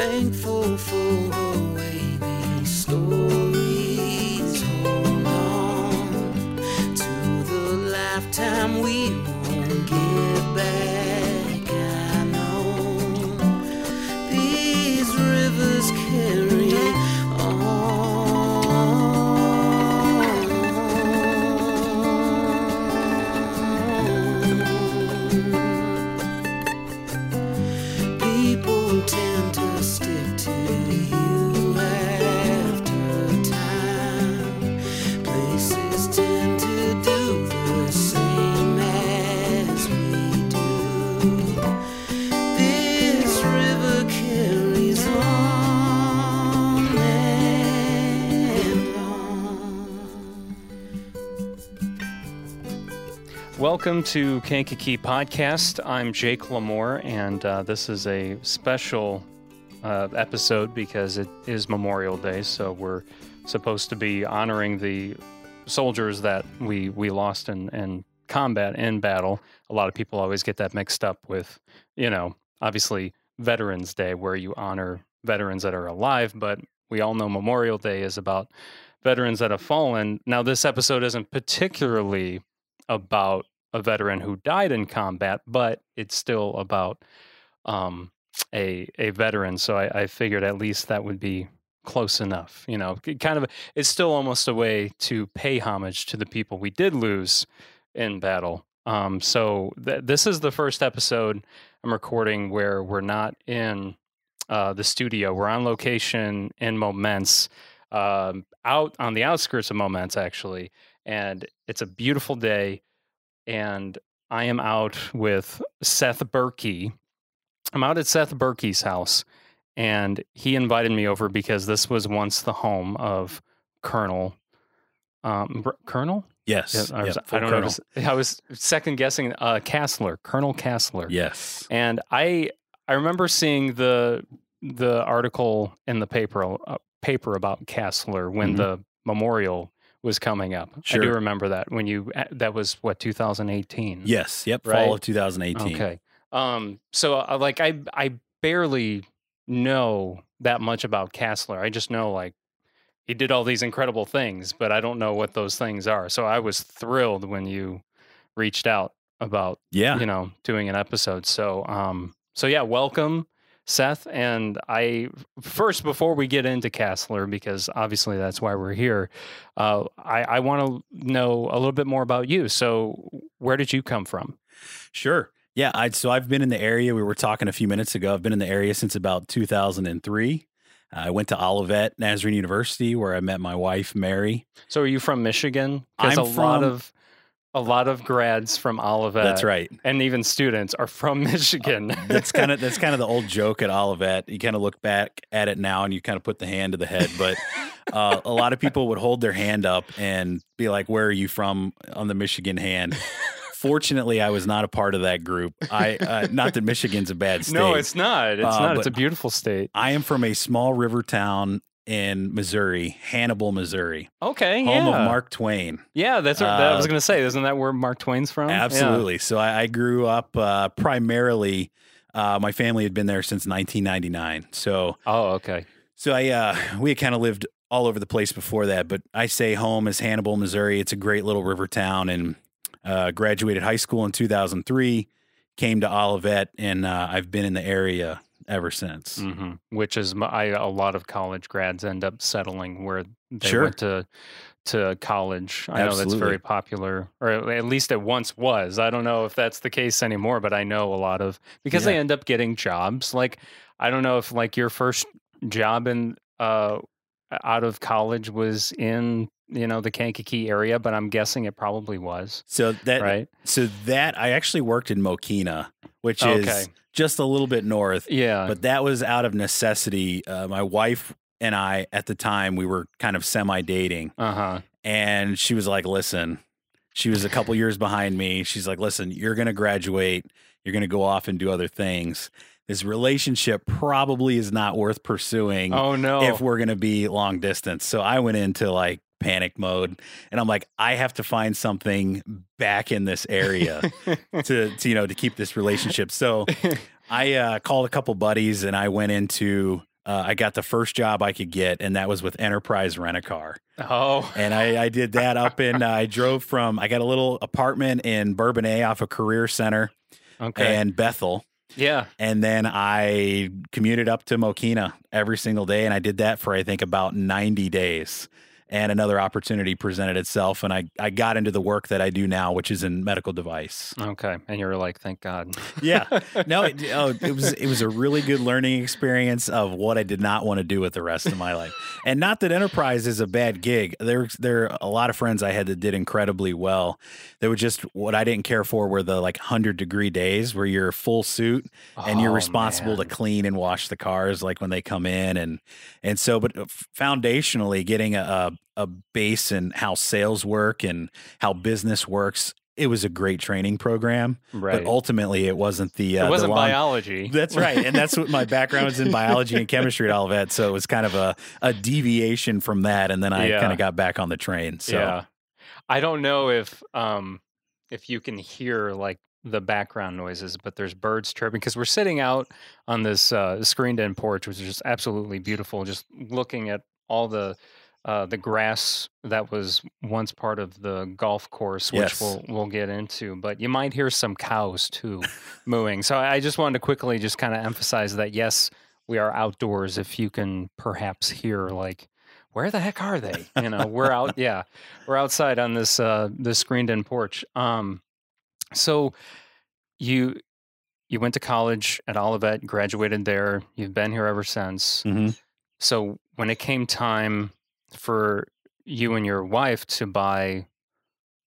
thankful for the way these stories hold on to the lifetime we won't get back. Welcome to Kankakee Podcast. I'm Jake Lamore, and uh, this is a special uh, episode because it is Memorial Day. So we're supposed to be honoring the soldiers that we we lost in, in combat in battle. A lot of people always get that mixed up with, you know, obviously Veterans Day, where you honor veterans that are alive, but we all know Memorial Day is about veterans that have fallen. Now, this episode isn't particularly about a veteran who died in combat, but it's still about um, a a veteran. So I, I figured at least that would be close enough. You know, kind of. It's still almost a way to pay homage to the people we did lose in battle. Um, so th- this is the first episode I'm recording where we're not in uh, the studio. We're on location in Momence, um, out on the outskirts of Momence, actually. And it's a beautiful day. And I am out with Seth Berkey. I'm out at Seth Berkey's house. And he invited me over because this was once the home of Colonel. Um, Colonel? Yes. I, was, Yep, I don't know. colonel. it's- I was second guessing uh, Kasler, Colonel Kasler. Yes. And I I remember seeing the the article in the paper uh, paper about Kasler when Mhm. the memorial was coming up. I do remember that when you uh, that was what 2018. Yes. Yep. Right? Fall of 2018. Okay. Um. So uh, like I I barely know that much about Kasler. I just know like he did all these incredible things, but I don't know what those things are. So I was thrilled when you reached out about Yeah. you know doing an episode so um so yeah welcome seth and i first before we get into Kasler because obviously that's why we're here uh i i want to know a little bit more about you so where did you come from Sure. Yeah. I so I've been in the area. We were talking a few minutes ago. I've been in the area since about 2003. I went to Olivet Nazarene University where I met my wife Mary. so are you from michigan because I'm a lot from- of a lot of grads from olivet That's right. and even students are from michigan That's kind of that's kind of the old joke at Olivet. You kind of look back at it now and you kind of put the hand to the head, but uh, a lot of people would hold their hand up and be like, "Where are you from?" on the Michigan hand. Fortunately, I was not a part of that group. I uh, not that Michigan's a bad state. no it's not it's Uh, not it's a beautiful state I am from a small river town in Missouri, Hannibal, Missouri, okay home yeah. of Mark Twain. Yeah, that's what I was Uh, going to say. Isn't that where Mark Twain's from? Yeah. Absolutely. So I, I grew up uh, primarily. Uh, my family had been there since 1999. So Oh, okay. so I uh, we had kind of lived all over the place before that, but I say home is Hannibal, Missouri. It's a great little river town, and uh, graduated high school in 2003. Came to Olivet, and uh, I've been in the area ever since. hmm Which is m- I, a lot of college grads end up settling where they Sure. went to to college. I know that's very popular, or at least it once was. I don't know if that's the case anymore, but I know a lot of because they end up getting jobs. Like I don't know if like your first job in uh out of college was in you know the Kankakee area, but I'm guessing it probably was So that right. so that I actually worked in Mokena, which Okay. is just a little bit north. Yeah. but that was out of necessity. Uh, my wife and I, at the time, we were kind of semi dating, uh huh. and she was like, "Listen," she was a couple years behind me. She's like, "Listen, you're going to graduate. You're going to go off and do other things. This relationship probably is not worth pursuing Oh no. if we're going to be long distance." So I went into like panic mode, and I'm like, "I have to find something back in this area to, to you know to keep this relationship." So I uh, called a couple buddies and I went into uh, I got the first job I could get, and that was with Enterprise Rent a Car. Oh, And I, I did that up in. Uh, I drove from. I got a little apartment in Bourbonnais off of Career Center okay. and Bethel, yeah. and then I commuted up to Mokena every single day, and I did that for I think about ninety days. And another opportunity presented itself, and I, I got into the work that I do now, which is in medical device. Okay. And you're like, thank God. Yeah, no, it, oh, it was it was a really good learning experience of what I did not want to do with the rest of my life. And not that enterprise is a bad gig. There there are a lot of friends I had that did incredibly well. There were just what I didn't care for were the like hundred degree days where you're full suit and you're Oh, responsible man. to clean and wash the cars like when they come in and and so but uh, foundationally getting a a, a base in how sales work and how business works. It was a great training program, Right. but ultimately it wasn't the. Uh, it wasn't long- biology. That's right, and that's what my background is in biology and chemistry at Olivet. So it was kind of a, a deviation from that, and then I Yeah. kind of got back on the train. So Yeah. I don't know if um if you can hear like the background noises, but there's birds chirping because we're sitting out on this uh, screened-in porch, which is just absolutely beautiful. Just looking at all the uh, the grass that was once part of the golf course, which Yes. we'll we'll get into. But you might hear some cows too mooing. So I just wanted to quickly just kind of emphasize that yes, we are outdoors. If you can perhaps hear like where the heck are they? You know, we're out. Yeah, we're outside on this uh, this screened-in porch. Um, so you you went to college at Olivet, graduated there. You've been here ever since. Mhm. So when it came time for you and your wife to buy,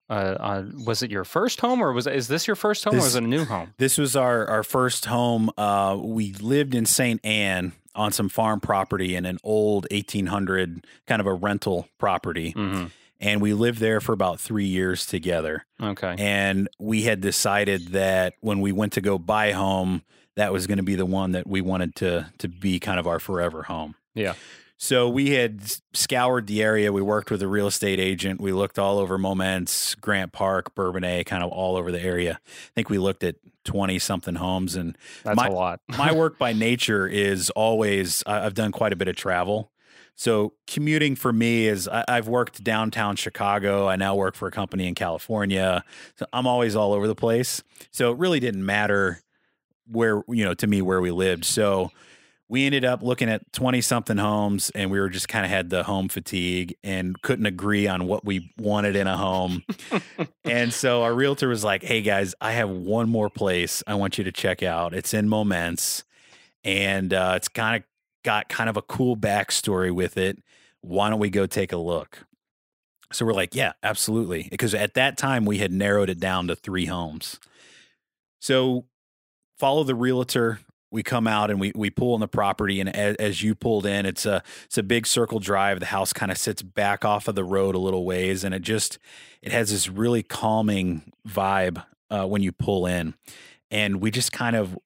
uh, uh, was it your first home, or was is this your first home, or This- was it a new home? this was our our first home. Uh, we lived in Saint Anne on some farm property in an old 1800 kind of a rental property, hmm and we lived there for about three years together. Okay. And we had decided that when we went to go buy home, that was going to be the one that we wanted to to be kind of our forever home. Yeah. So we had scoured the area. We worked with a real estate agent. We looked all over Momence, Grant Park, Bourbonnais, kind of all over the area. I think we looked at 20 something homes. And That's my- a lot. my work by nature is always, I've done quite a bit of travel. So commuting for me is I, I've worked downtown Chicago. I now work for a company in California. So I'm always all over the place. So it really didn't matter where, you know, to me, where we lived. So we ended up looking at 20 something homes and we were just kind of had the home fatigue and couldn't agree on what we wanted in a home. and so our realtor was like, Hey guys, I have one more place I want you to check out. It's in Momence and uh, it's kind of got kind of a cool backstory with it. Why don't we go take a look? So we're like, yeah, absolutely. Because at that time we had narrowed it down to three homes. So follow the realtor. We come out and we we pull in the property, and as, as you pulled in, it's a it's a big circle drive. The house kind of sits back off of the road a little ways, and it just it has this really calming vibe uh, when you pull in. And we just kind of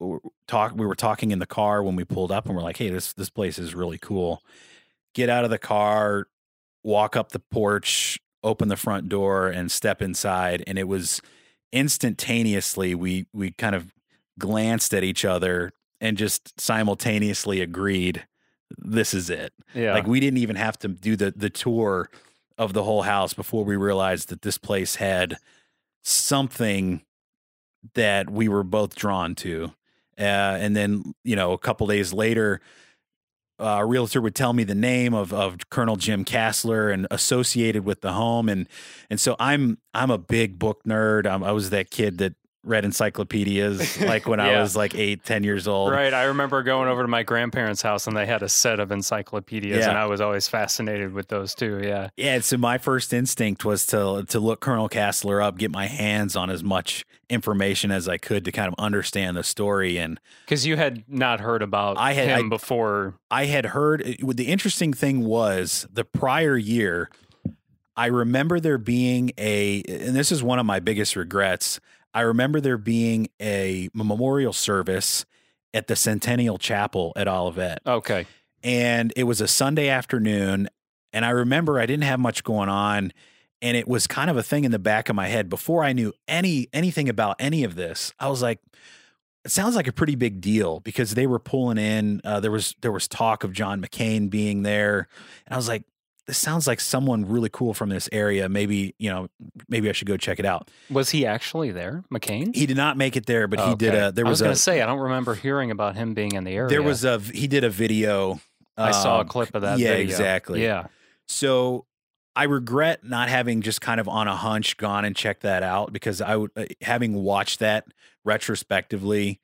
talk. We were talking in the car when we pulled up, and we're like, "Hey, this this place is really cool." Get out of the car, walk up the porch, open the front door, and step inside. And it was instantaneously we we kind of glanced at each other and just simultaneously agreed this is it Yeah. like we didn't even have to do the the tour of the whole house before we realized that this place had something that we were both drawn to uh, and then you know a couple days later uh, a realtor would tell me the name of, of Colonel Jim Kasler and associated with the home, and and so I'm I'm a big book nerd. I'm, I was that kid that read encyclopedias like when I was like eight, ten years old. Right. I remember going over to my grandparents' house and they had a set of encyclopedias, Yeah. and I was always fascinated with those too. Yeah. Yeah, so my first instinct was to to look Colonel Kasler up, get my hands on as much information as I could to kind of understand the story. And Because you had not heard about I had- him I- before. I had heard eh, the interesting thing was the prior year, I remember there being a, and this is one of my biggest regrets. I remember there being a memorial service at the Centennial Chapel at Olivet. Okay. and it was a Sunday afternoon. And I remember I didn't have much going on, and it was kind of a thing in the back of my head before I knew any anything about any of this. I was like, it sounds like a pretty big deal because they were pulling in. Uh, there was there was talk of John McCain being there, and I was like, this sounds like someone really cool from this area. Maybe you know, maybe I should go check it out. Was he actually there, McCain? He did not make it there, but he did Okay. a. There I was, was going to say I don't remember hearing about him being in the area. There was a. He did a video. I saw a um, clip of that. Yeah, video. exactly. Yeah. So I regret not having just kind of on a hunch gone and checked that out because I would, uh, having watched that retrospectively,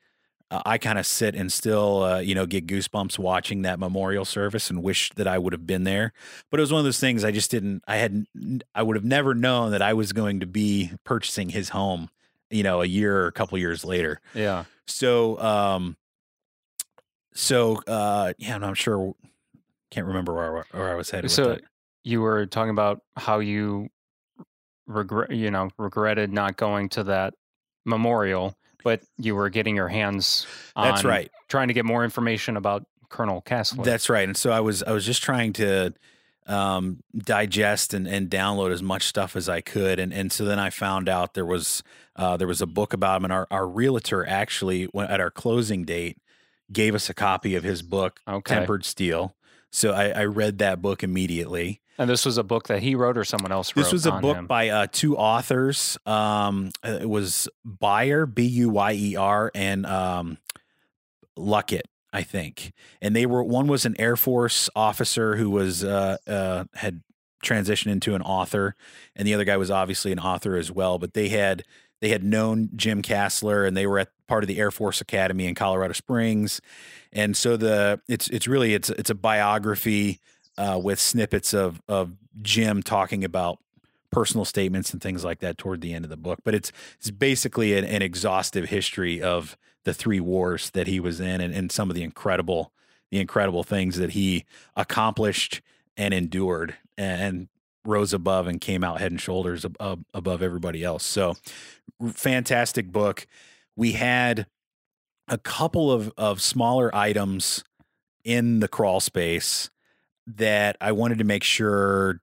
uh, I kind of sit and still, uh, you know, get goosebumps watching that memorial service and wish that I would have been there. But it was one of those things I just didn't, I hadn't, I would have never known that I was going to be purchasing his home, you know, a year or a couple years later. Yeah. So, um, so, uh, yeah, I'm not sure, can't remember where, I- where I was headed. So you were talking about how you regret, you know, regretted not going to that memorial, but you were getting your hands on That's right. trying to get more information about Colonel Kasler that's right. And so I was I was just trying to um, digest and, and download as much stuff as I could. And and so then I found out there was uh, there was a book about him, and our our realtor actually when, at our closing date gave us a copy of his book okay. Tempered Steel. So I, I read that book immediately. And this was a book that he wrote or someone else wrote This was a book him? by uh, two authors. Um, it was Buyer, B U Y E R, and um, Luckett, I think. And they were one was an Air Force officer who was uh, uh, had transitioned into an author, and the other guy was obviously an author as well. But they had they had known Jim Kasler, and they were at part of the Air Force Academy in Colorado Springs, and so the it's it's really it's it's a biography uh, with snippets of of Jim talking about personal statements and things like that toward the end of the book. But it's it's basically an, an exhaustive history of the three wars that he was in and, and some of the incredible the incredible things that he accomplished and endured and rose above and came out head and shoulders above, above everybody else. So fantastic book. We had a couple of of smaller items in the crawl space that I wanted to make sure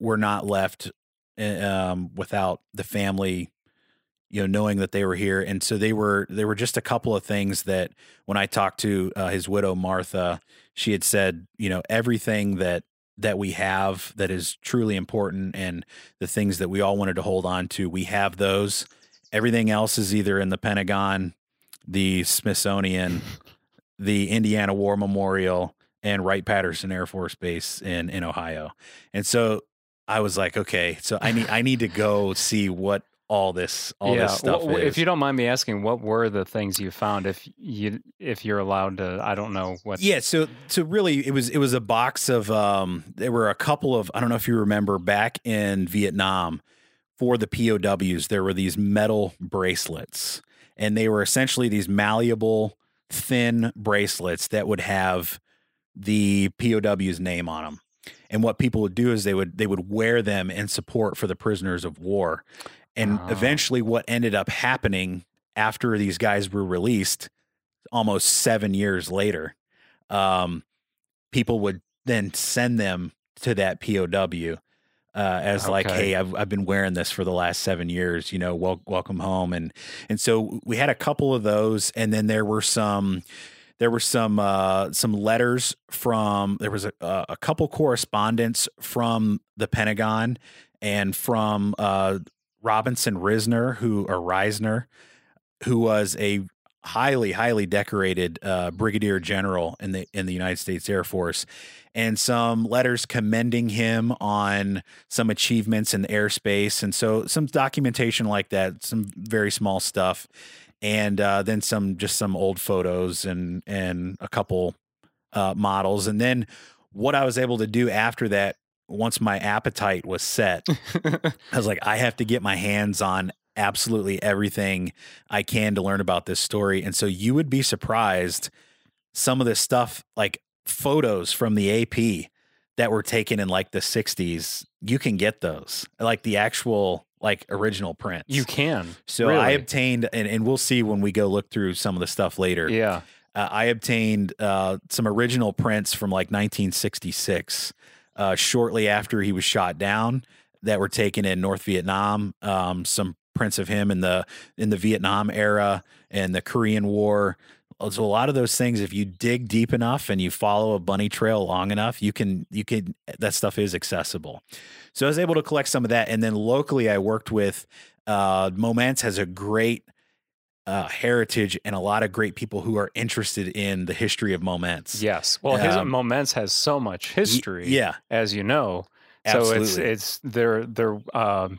we're not left uh, um, without the family, you know, knowing that they were here. And so they were they were just a couple of things that when I talked to uh, his widow Martha, she had said, you know, everything that that we have that is truly important and the things that we all wanted to hold on to, we have those. Everything else is either in the Pentagon, the Smithsonian, the Indiana War Memorial, and Wright Patterson Air Force Base in in Ohio. And so I was like, okay, so I need I need to go see what all this all yeah. this stuff is. If you don't mind me asking, what were the things you found? If you if you're allowed to, I don't know what. yeah, so so really it was it was a box of um there were a couple of I don't know if you remember back in Vietnam for the POWs there were these metal bracelets and they were essentially these malleable thin bracelets that would have the POW's name on them. And what people would do is they would they would wear them in support for the prisoners of war. And Oh. eventually what ended up happening after these guys were released almost 7 years later um people would then send them to that POW uh, as like, hey, I've I've been wearing this for the last seven years. You know, wel- welcome home, and and so we had a couple of those, and then there were some there were some uh, some letters from there was a, a a couple correspondence from the Pentagon and from uh, Robinson Risner, who or Reisner, who was a highly highly decorated uh, brigadier general in the in the United States Air Force and some letters commending him on some achievements in the airspace and so some documentation like that some very small stuff and uh, then some just some old photos and and a couple uh, models and then what I was able to do after that once my appetite was set I was like, I have to get my hands on absolutely everything I can to learn about this story. And so you would be surprised some of this stuff, like photos from the AP that were taken in like the 60s, you can get those, like the actual like original prints. you can. so I obtained, and, and we'll see when we go look through some of the stuff later. Yeah. Uh, I obtained uh, some original prints from like 1966, uh, shortly after he was shot down, that were taken in North Vietnam. Um, some prints of him in the in the Vietnam era and the Korean War. So a lot of those things, if you dig deep enough and you follow a bunny trail long enough, you can you can that stuff is accessible. So I was able to collect some of that, and then locally I worked with uh, Momence has a great uh, heritage and a lot of great people who are interested in the history of Momence. Yes. Well, his Um, Momence has so much history. yeah. as you know. So it's Absolutely. it's their their um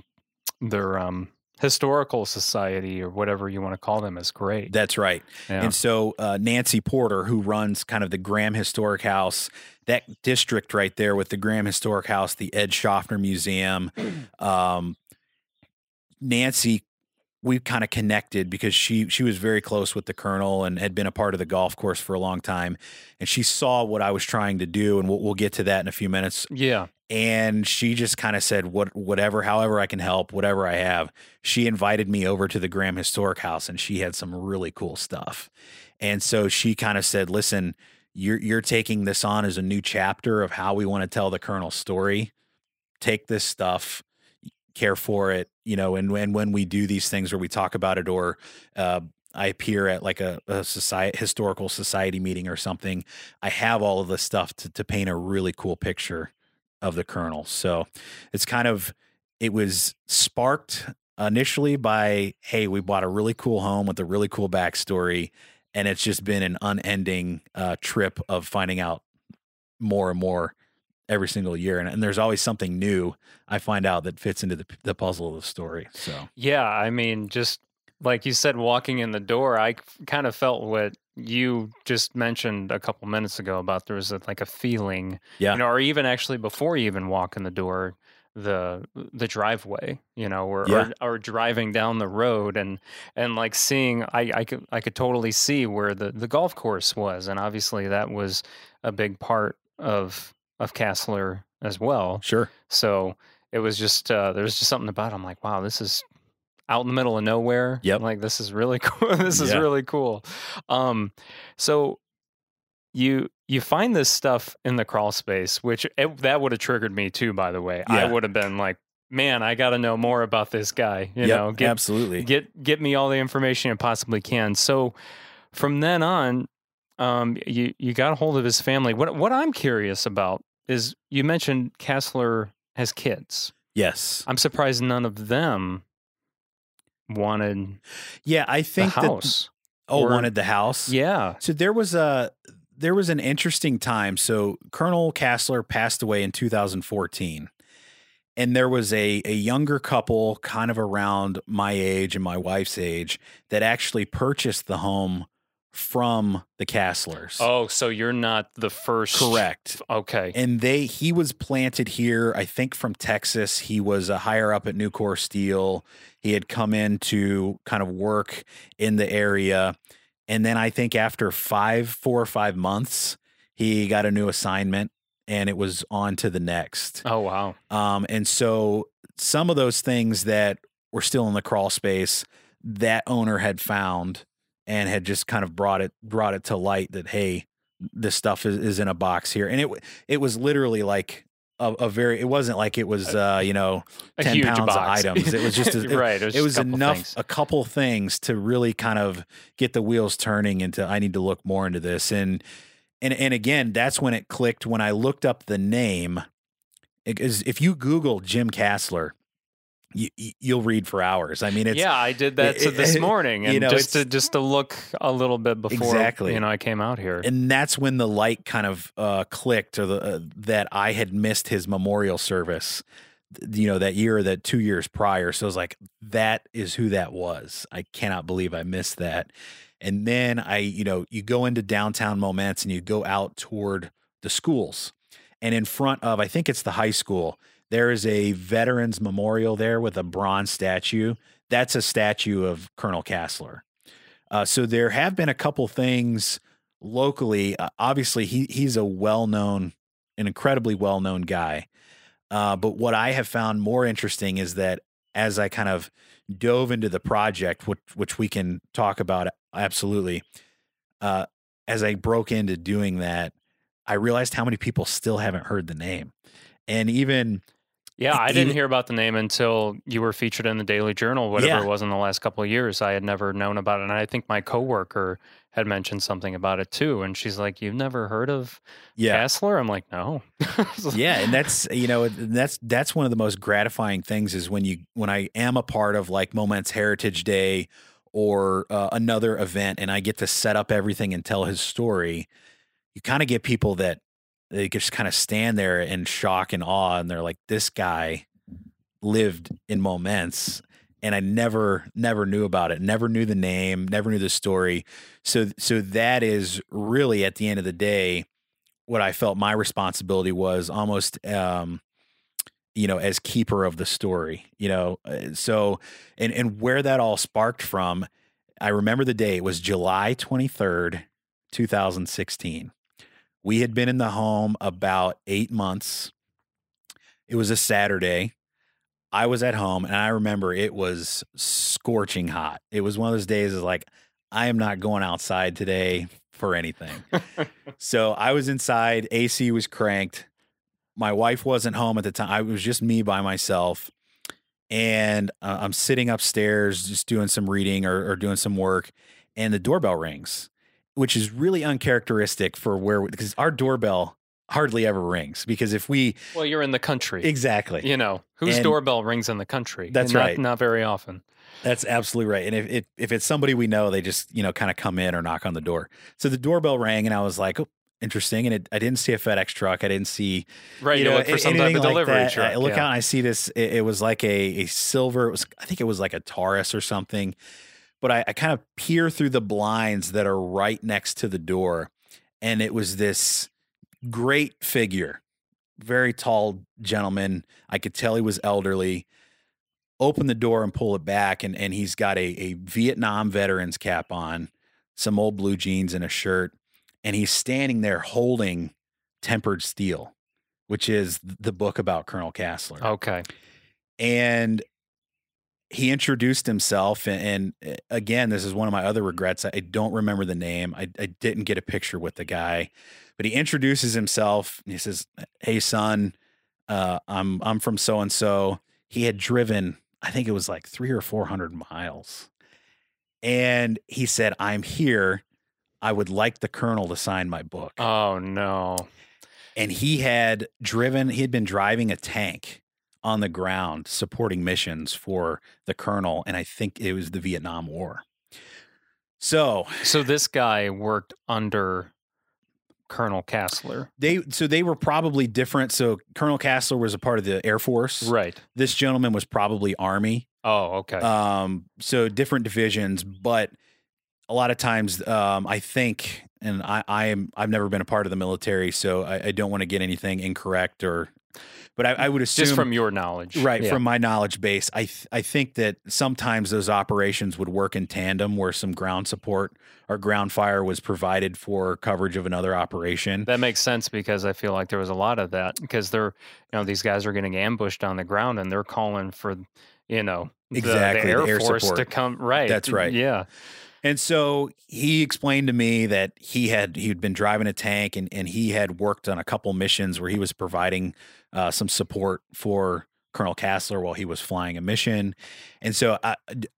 their um historical society or whatever you want to call them is great. That's right. Yeah. And so uh, Nancy Porter, who runs kind of the Graham Historic House, that district right there with the Graham Historic House, the Ed Schaffner Museum, um, Nancy, we kind of connected because she she was very close with the colonel and had been a part of the golf course for a long time, and she saw what I was trying to do, and we'll, we'll get to that in a few minutes. Yeah. and she just kind of said what whatever however I can help whatever I have. She invited me over to the Graham Historic House and she had some really cool stuff. And so she kind of said listen you're you're taking this on as a new chapter of how we want to tell the colonel's story. Take this stuff care for it you know and when when we do these things where we talk about it or uh I appear at like a, a society historical society meeting or something. I have all of this stuff to, to paint a really cool picture of the colonel. So it's kind of it was sparked initially by hey, we bought a really cool home with a really cool backstory, and it's just been an unending uh, trip of finding out more and more every single year, and, and there's always something new I find out that fits into the, the puzzle of the story. So Yeah, I mean, just like you said, walking in the door, I kind of felt what you just mentioned a couple minutes ago about there was a, like a feeling, Yeah. you know, or even actually before you even walk in the door, the the driveway, you know, or, Yeah. or or driving down the road and and like seeing, I I could I could totally see where the the golf course was, and obviously that was a big part of of Kasler as well. sure, So it was just uh, there was just something about it. I'm like, wow, this is out in the middle of nowhere. Yep. Like this is really cool. this is Yeah. really cool. Um, so you you find this stuff in the crawl space, which it, that would have triggered me too. By the way, I would have been like, man, I got to know more about this guy. You Yep, know, get absolutely. get get me all the information you possibly can. So from then on, um, you you got a hold of his family. What what I'm curious about is you mentioned Kasler has kids. yes, I'm surprised none of them wanted yeah. I the think that house. oh or- wanted the house. yeah. So there was a there was an interesting time. So Colonel Kasler passed away in 2014. And there was a a younger couple kind of around my age and my wife's age that actually purchased the home from the Kaslers. Oh, so you're not the first. correct. Okay. And they he was planted here, I think from Texas. He was a higher up at Nucor Steel. He had come in to kind of work in the area. And then I think after five, four or five months, he got a new assignment and it was on to the next. Oh wow. Um, and so some of those things that were still in the crawl space, that owner had found and had just kind of brought it brought it to light that hey, this stuff is, is in a box here, and it it was literally like a, a very it wasn't like it was uh you know 10 huge pounds of items. It was just a- it- right. It was, it was a enough things. a couple things to really kind of get the wheels turning into I need to look more into this and and and again that's when it clicked when I looked up the name because if you Google Jim Kasler you, you- you'll read for hours. I mean it's yeah, I did that to it- this morning, you and know, just to just to look a little bit before Exactly. you know I came out here. and that's when the light kind of uh, clicked or the uh, that I had missed his memorial service you know that year or that two years prior so I was like that is who that was I cannot believe I missed that and then I you know you go into downtown Momence and you go out toward the schools and in front of I think it's the high school there is a veterans memorial there with a bronze statue that's a statue of Colonel Kasler uh, so there have been a couple things locally. Uh, obviously, he he's a well known, an incredibly well known guy. Uh, but what I have found more interesting is that as I kind of dove into the project, which which we can talk about absolutely, uh, as I broke into doing that, I realized how many people still haven't heard the name, and even Yeah, I didn't hear about the name until you were featured in the Daily Journal, whatever Yeah. it was in the last couple of years. I had never known about it. And I think my coworker had mentioned something about it too. And she's like, You've never heard of Yeah. Kasler? I'm like, No. yeah and that's you know that's that's one of the most gratifying things is when you when i am a part of like Momence heritage day or uh, another event and i get to set up everything and tell his story you kind of get people that they just kind of stand there in shock and awe and they're like this guy lived in Momence and i never never knew about it never knew the name never knew the story. So so that is really at the end of the day what I felt my responsibility was almost um you know as keeper of the story you know Uh, so and and where that all sparked from I remember the day it was July 23rd 2016 we had been in the home about 8 months it was a Saturday I was at home and I remember it was scorching hot it was one of those days is like I am not going outside today for anything so I was inside, AC was cranked. My wife wasn't home at the time. I was just me by myself. And uh, I'm sitting upstairs just doing some reading or, or doing some work. And the doorbell rings, which is really uncharacteristic for where, because our doorbell hardly ever rings. Because if we, well, you're in the country. exactly, You know, whose And- doorbell rings in the country? That's Not- right. Not very often. That's absolutely right. And if it, if it's somebody we know, they just you know kind of come in or knock on the door. So the doorbell rang, and I was like, "Oh, interesting." And it, I didn't see a FedEx truck. I didn't see Right. You, know, look for some type of like delivery that. truck. I look yeah. out and I see this. It, it was like a a silver. It was I think it was like a Taurus or something. But I, I kind of peer through the blinds that are right next to the door, and it was this great figure, very tall gentleman. I could tell he was elderly. Open the door and pull it back, and and he's got a a Vietnam veteran's cap on, some old blue jeans and a shirt, and he's standing there holding Tempered Steel, which is the book about Colonel Kasler. Okay. And he introduced himself. And, and uh, again, this is one of my other regrets. I, don't remember the name. I, I didn't get a picture with the guy, but he introduces himself. And he says, Hey, son, uh, I'm, I'm from so and so. He had driven, I think it was like three or 400 miles. And he said, I'm here. I would like the colonel to sign my book Oh, no. and he had driven he had been driving a tank on the ground supporting missions for the colonel and i think it was the vietnam war so So this guy worked under Colonel Kasler. they so they were probably different so colonel Kasler was a part of the air force Right. this gentleman was probably army Oh, okay. um so different divisions but a lot of times um i think and i i am i've never been a part of the military so i, I don't want to get anything incorrect or but i, I would assume Just from your knowledge. Right, Yeah. from my knowledge base, I th- I think that sometimes those operations would work in tandem, where some ground support or ground fire was provided for coverage of another operation. That makes sense because I feel like there was a lot of that because they're, you know, these guys are getting ambushed on the ground and they're calling for, you know, Exactly, the, the Air air Force to come. Right. That's right. Yeah. And so he explained to me that he had he'd been driving a tank and and he had worked on a couple missions where he was providing uh, some support for Colonel Kasler while he was flying a mission. And so I,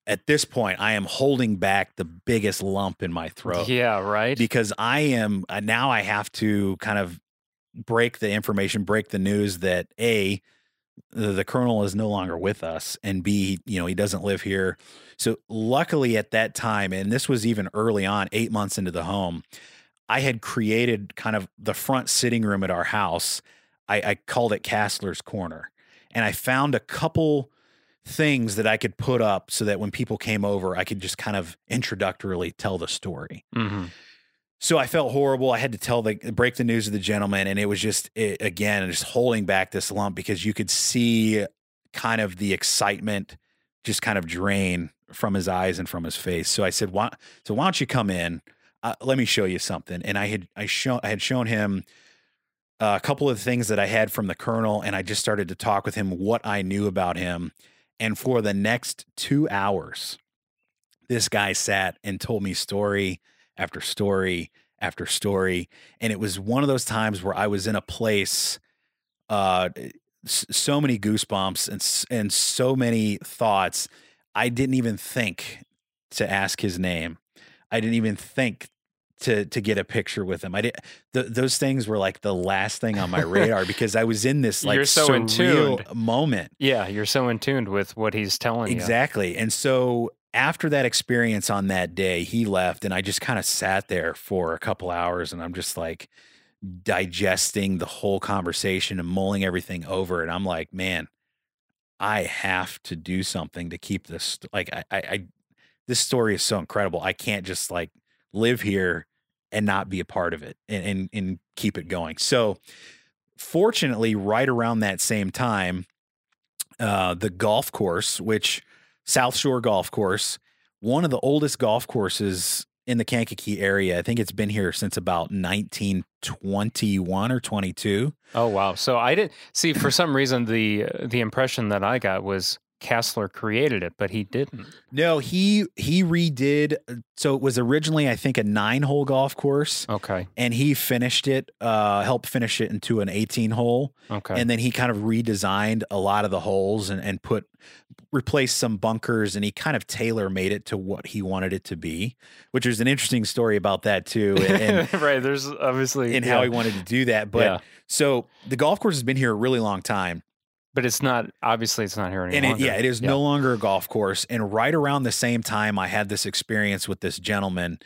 at this point, I am holding back the biggest lump in my throat. Yeah. Right. because I am uh, now I have to kind of break the information, break the news that a the, the colonel is no longer with us, and b you know he doesn't live here. So luckily at that time, and this was even early on, eight months into the home, I had created kind of the front sitting room at our house. I, I called it Kasler's Corner, and I found a couple things that I could put up so that when people came over, I could just kind of introductorily tell the story. hmm So I felt horrible. I had to tell the break the news to the gentleman, and it was just it, again just holding back this lump because you could see kind of the excitement just kind of drain from his eyes and from his face. So I said, "Why? So why don't you come in? Uh, let me show you something." And I had I shown I had shown him uh, a couple of things that I had from the colonel, and I just started to talk with him what I knew about him. And for the next two hours, this guy sat and told me story after story after story. And it was one of those times where I was in a place, uh, so many goosebumps and and so many thoughts. I didn't even think to ask his name. I didn't even think to to get a picture with him. I did th- those things were like the last thing on my radar because I was in this like You're so in surreal moment. Yeah, you're so in tuned with what he's telling you. Exactly. And so after that experience on that day, he left and I just kind of sat there for a couple hours and I'm just like digesting the whole conversation and mulling everything over. And I'm like, man, I have to do something to keep this like I I, I this story is so incredible. I can't just like live here and not be a part of it and and, and keep it going. So fortunately, right around that same time, uh, the golf course, which South Shore Golf Course, one of the oldest golf courses in the Kankakee area. I think it's been here since about 1921 or 22. Oh wow! So I didn't see for some reason the uh, the impression that I got was Kasler created it, but he didn't. No, he he redid. So it was originally, I think, a nine hole golf course, Okay, and he finished it, uh, helped finish it into an 18 hole. okay, and then he kind of redesigned a lot of the holes and, and put replaced some bunkers and he kind of tailor made it to what he wanted it to be which is an interesting story about that too and, and, right. There's obviously and yeah. how he wanted to do that but Yeah. so the golf course has been here a really long time but it's not obviously it's not here anymore. and it, yeah it is Yeah. no longer a golf course and right around the same time i had this experience with this gentleman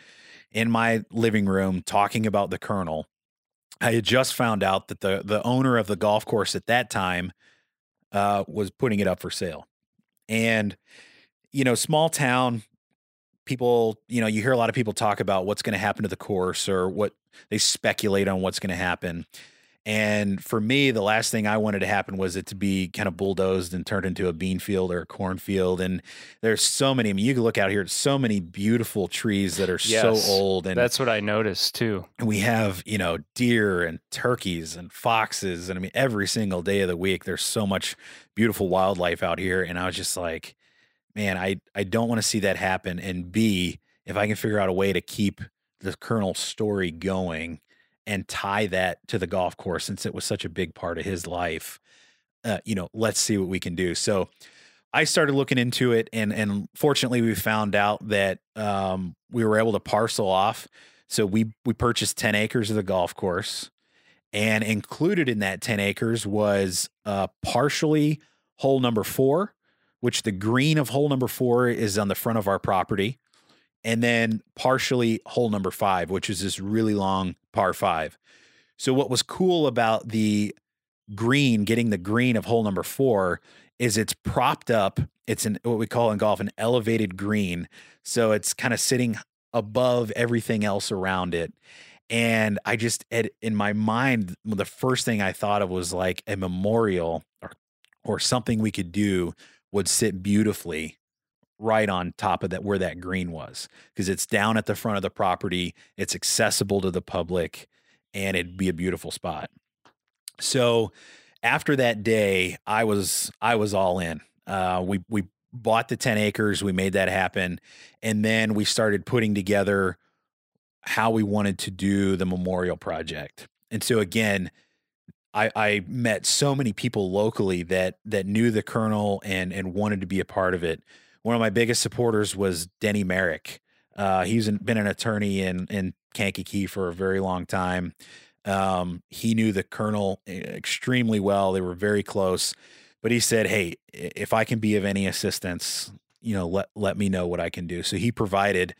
in my living room talking about the colonel i had just found out that the the owner of the golf course at that time uh, was putting it up for sale and you know small town people you know you hear a lot of people talk about what's going to happen to the course or what they speculate on what's going to happen and for me the last thing i wanted to happen was it to be kind of bulldozed and turned into a bean field or a cornfield and there's so many i mean you can look out here so many beautiful trees that are Yes. so old and That's what I noticed too. and we have you know deer and turkeys and foxes and i mean every single day of the week there's so much beautiful wildlife out here and i was just like man i i don't want to see that happen and b if i can figure out a way to keep the colonel story going and tie that to the golf course since it was such a big part of his life uh, you know let's see what we can do so I started looking into it, and and fortunately, we found out that um, we were able to parcel off. So we we purchased ten acres of the golf course, and included in that ten acres was uh, partially hole number four, which the green of hole number four is on the front of our property, and then partially hole number five, which is this really long par five. So what was cool about the green, getting the green of hole number four, is it's propped up. It's an what we call in golf an elevated green. So it's kind of sitting above everything else around it. And I just in my mind, the first thing I thought of was like a memorial or or something we could do would sit beautifully right on top of that where that green was because it's down at the front of the property it's accessible to the public and it'd be a beautiful spot. So after that day i was i was all in. Uh, we we bought the 10 acres we made that happen and then we started putting together how we wanted to do the memorial project. And so again I, I met so many people locally that that knew the colonel and and wanted to be a part of it. One of my biggest supporters was Denny Merrick. Uh, he's been an attorney in in Kankakee for a very long time. Um, he knew the colonel e- extremely well. They were very close. But he said, "Hey, if I can be of any assistance, you know, let let me know what I can do." So he provided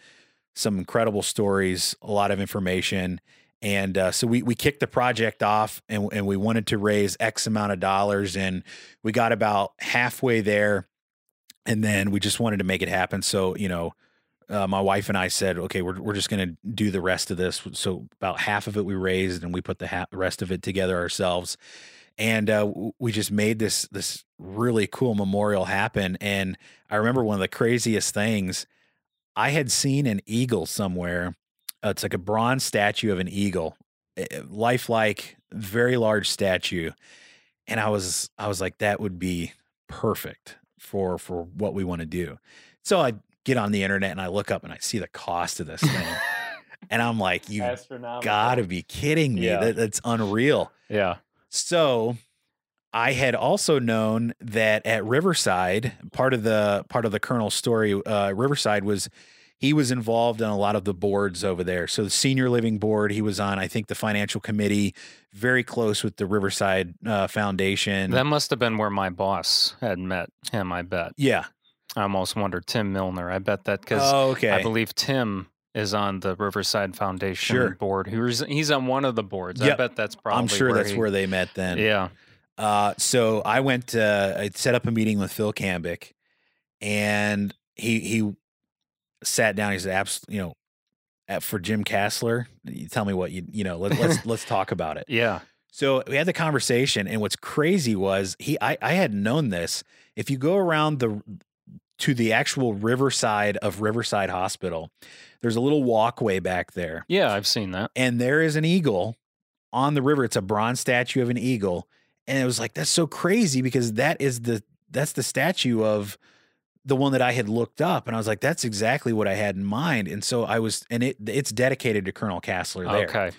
some incredible stories, a lot of information, and uh, so we we kicked the project off, and and we wanted to raise X amount of dollars, and we got about halfway there, and then we just wanted to make it happen. So you know, uh, my wife and I said, okay, we're we're just going to do the rest of this. So about half of it we raised, and we put the ha- rest of it together ourselves, and uh, we just made this this really cool memorial happen. And I remember one of the craziest things. I had seen an eagle somewhere. Uh, it's like a bronze statue of an eagle, eh, lifelike, very large statue, and I was I was like, that would be perfect for for what we want to do. So I get on the internet and I look up and I see the cost of this thing, and I'm like, you Astronomical. got to be kidding me! Yeah. That, that's unreal. Yeah. So I had also known that at Riverside, part of the part of the Colonel's story, uh, Riverside was he was involved in a lot of the boards over there. So the senior living board, he was on, I think, the financial committee, very close with the Riverside uh, Foundation. That must have been where my boss had met him. I bet. yeah. I almost wondered Tim Milner. I bet that because Oh, okay. I believe Tim is on the Riverside Foundation Sure. board. Who's he's on one of the boards. I bet that's probably. I'm sure where that's he- where they met then. Yeah. Uh, so I went. Uh, I set up a meeting with Phil Cambick, and he he sat down. He said, "Abs, you know, at, for Jim Kasler, you tell me what you you know. Let, let's let's talk about it." Yeah. So we had the conversation, and what's crazy was he I I had known this. If you go around the to the actual riverside of Riverside Hospital, there's a little walkway back there Yeah. I've seen that. and there is an eagle on the river. It's a bronze statue of an eagle, and it was like that's so crazy because that is the that's the statue of the one that I had looked up, and I was like, that's exactly what I had in mind. And so I was, and it it's dedicated to Colonel Kasler there. Okay.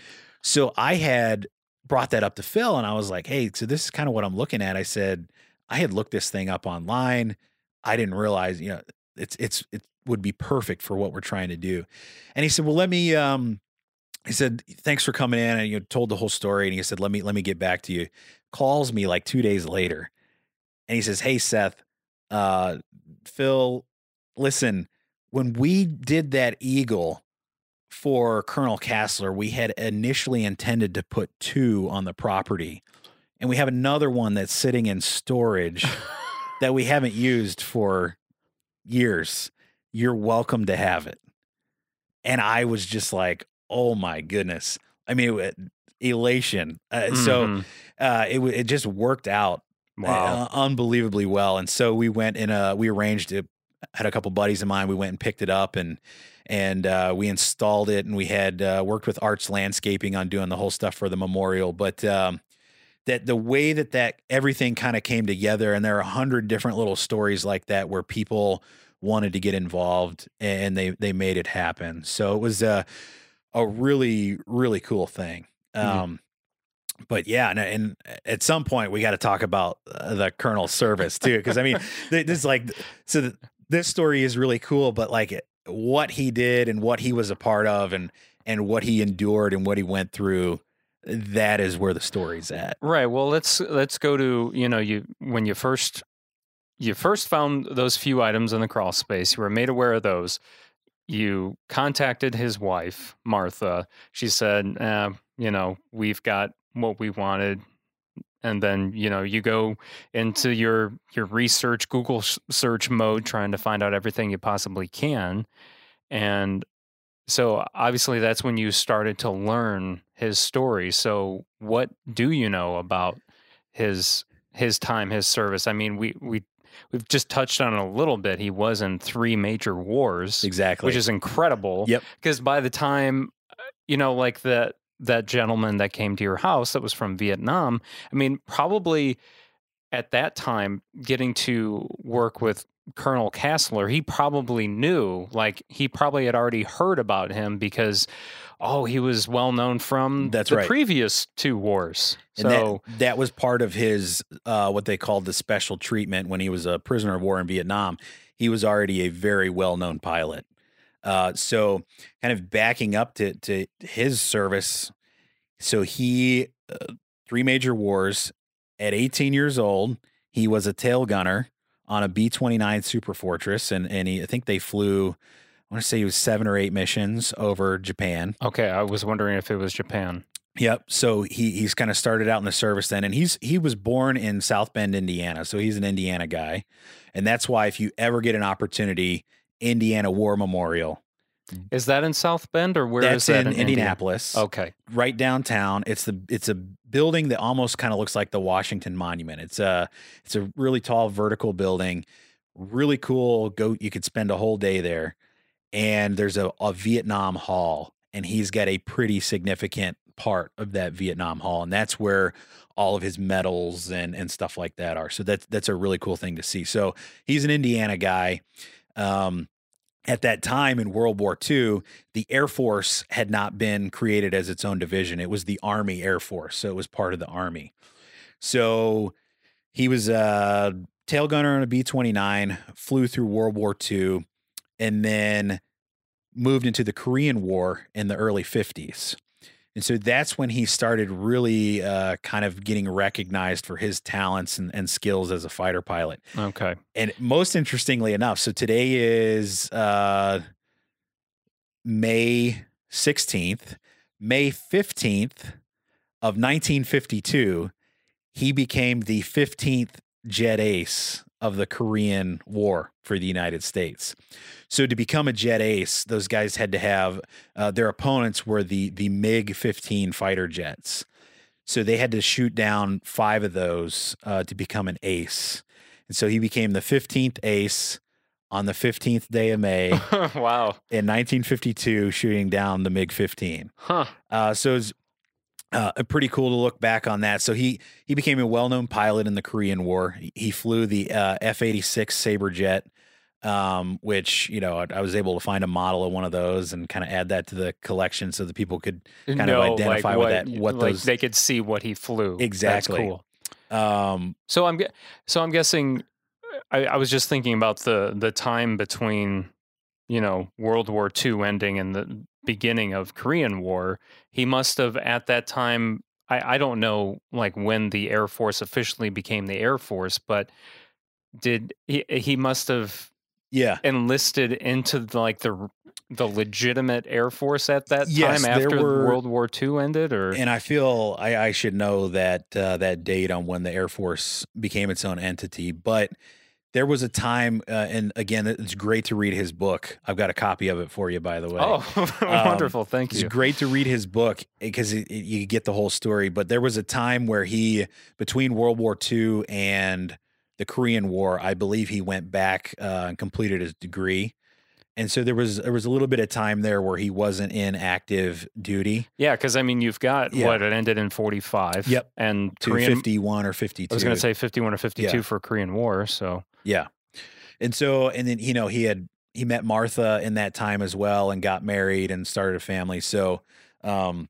So I had brought that up to Phil, and I was like, hey, so this is kind of what I'm looking at. I said I had looked this thing up online. I didn't realize, you know, it's it's it would be perfect for what we're trying to do. And he said, well, let me. um He said, thanks for coming in, and you told the whole story. And he said, let me let me get back to you. Calls me like two days later, and he says, hey Seth, uh, Phil, listen, when we did that eagle for Colonel Kasler, we had initially intended to put two on the property. And we have another one that's sitting in storage that we haven't used for years. You're welcome to have it. And I was just like, oh my goodness. I mean, it, elation. Uh, So Mhm. uh, it, it just worked out wow. uh, unbelievably well. And so we went in a, we arranged it. Had a couple buddies of mine. We went and picked it up and and uh, we installed it. And we had uh, worked with Arts Landscaping on doing the whole stuff for the memorial. But um, that the way that that everything kind of came together, and there are a hundred different little stories like that where people wanted to get involved and they they made it happen. So it was a a really really cool thing. Mhm. Um, but yeah, and, and at some point we got to talk about uh, the colonel's service too, because I mean, this is like so. th- This story is really cool, but like what he did and what he was a part of, and and what he endured and what he went through, that is where the story's at. Right. Well, let's let's go to you know you when you first you first found those few items in the crawl space. You were made aware of those. You contacted his wife, Martha. She said, uh, "You know, we've got what we wanted." And then you know you go into your your research Google search mode, trying to find out everything you possibly can, and so obviously that's when you started to learn his story. So what do you know about his his time, his service? I mean, we we we've just touched on it a little bit. He was in three major wars, Exactly. which is incredible. Yep. Because by the time uh, you know, like that that gentleman that came to your house that was from Vietnam, I mean, probably at that time getting to work with Colonel Kasler, he probably knew, like he probably had already heard about him because, oh, he was well known from That's the right. previous two wars. And so that, that was part of his uh, what they called the special treatment when he was a prisoner of war in Vietnam. He was already a very well known pilot. Uh, so, kind of backing up to to his service. So he uh, three major wars. At 18 years old, he was a tail gunner on a B 29 Super Fortress, and and he, I think they flew. I want to say he was seven or eight missions over Japan. okay, I was wondering if it was Japan. Yep. So he he's kind of started out in the service then, and he's he was born in South Bend, Indiana. So he's an Indiana guy, and that's why if you ever get an opportunity, Indiana War Memorial. Is that in South Bend or where is that's that in, in India? Indianapolis, Okay. right downtown. It's the it's a building that almost kind of looks like the Washington Monument. It's a it's a really tall vertical building, really cool. Go you could spend a whole day there, and there's a, a Vietnam Hall, and he's got a pretty significant part of that Vietnam Hall, and that's where all of his medals and and stuff like that are. So that's that's a really cool thing to see. So he's an Indiana guy. Um, at that time in World War II, the Air Force had not been created as its own division. It was the Army Air Force. So it was part of the Army. So he was a tail gunner on a B 29, flew through World War II, and then moved into the Korean War in the early 50s. And so that's when he started really uh, kind of getting recognized for his talents and, and skills as a fighter pilot. Okay. And most interestingly enough, so today is uh, May 16th. May 15th of 1952, he became the 15th jet ace of the Korean War for the United States. So to become a jet ace, those guys had to have uh, their opponents were the the MiG 15 fighter jets. So they had to shoot down five of those uh, to become an ace. And so he became the 15th ace on the 15th day of May wow. in 1952, shooting down the MiG 15. Huh. Uh, so it's uh, pretty cool to look back on that. So he he became a well known pilot in the Korean War. He, he flew the uh, F eighty six Saber jet, um, which you know I, I was able to find a model of one of those and kind of add that to the collection so that people could kind of identify like with what, that what like those they could see what he flew. Exactly. That's cool. um, So I'm so I'm guessing. I, I was just thinking about the the time between, you know, World War II ending and the beginning of Korean War. He must have at that time. I, I don't know like when the Air Force officially became the Air Force, but did he he must have yeah. enlisted into the, like the the legitimate Air Force at that Yes, time after were- World War II ended, or And I feel I, I should know that uh, that date on when the Air Force became its own entity, but there was a time, uh, and again, it's great to read his book. I've got a copy of it for you, by the way. oh, wonderful, thank you. It's great to read his book because it, it- you get the whole story. But there was a time where he, between World War II and the Korean War, I believe he went back uh, and completed his degree. And so there was there was a little bit of time there where he wasn't in active duty Yeah, because I mean, you've got Yeah. what it ended in forty five. Yep. and Korean. 51 or 52. I was going to say fifty one or fifty two Yeah. for Korean War. So Yeah. And so, and then, you know, he had, he met Martha in that time as well and got married and started a family. So, um,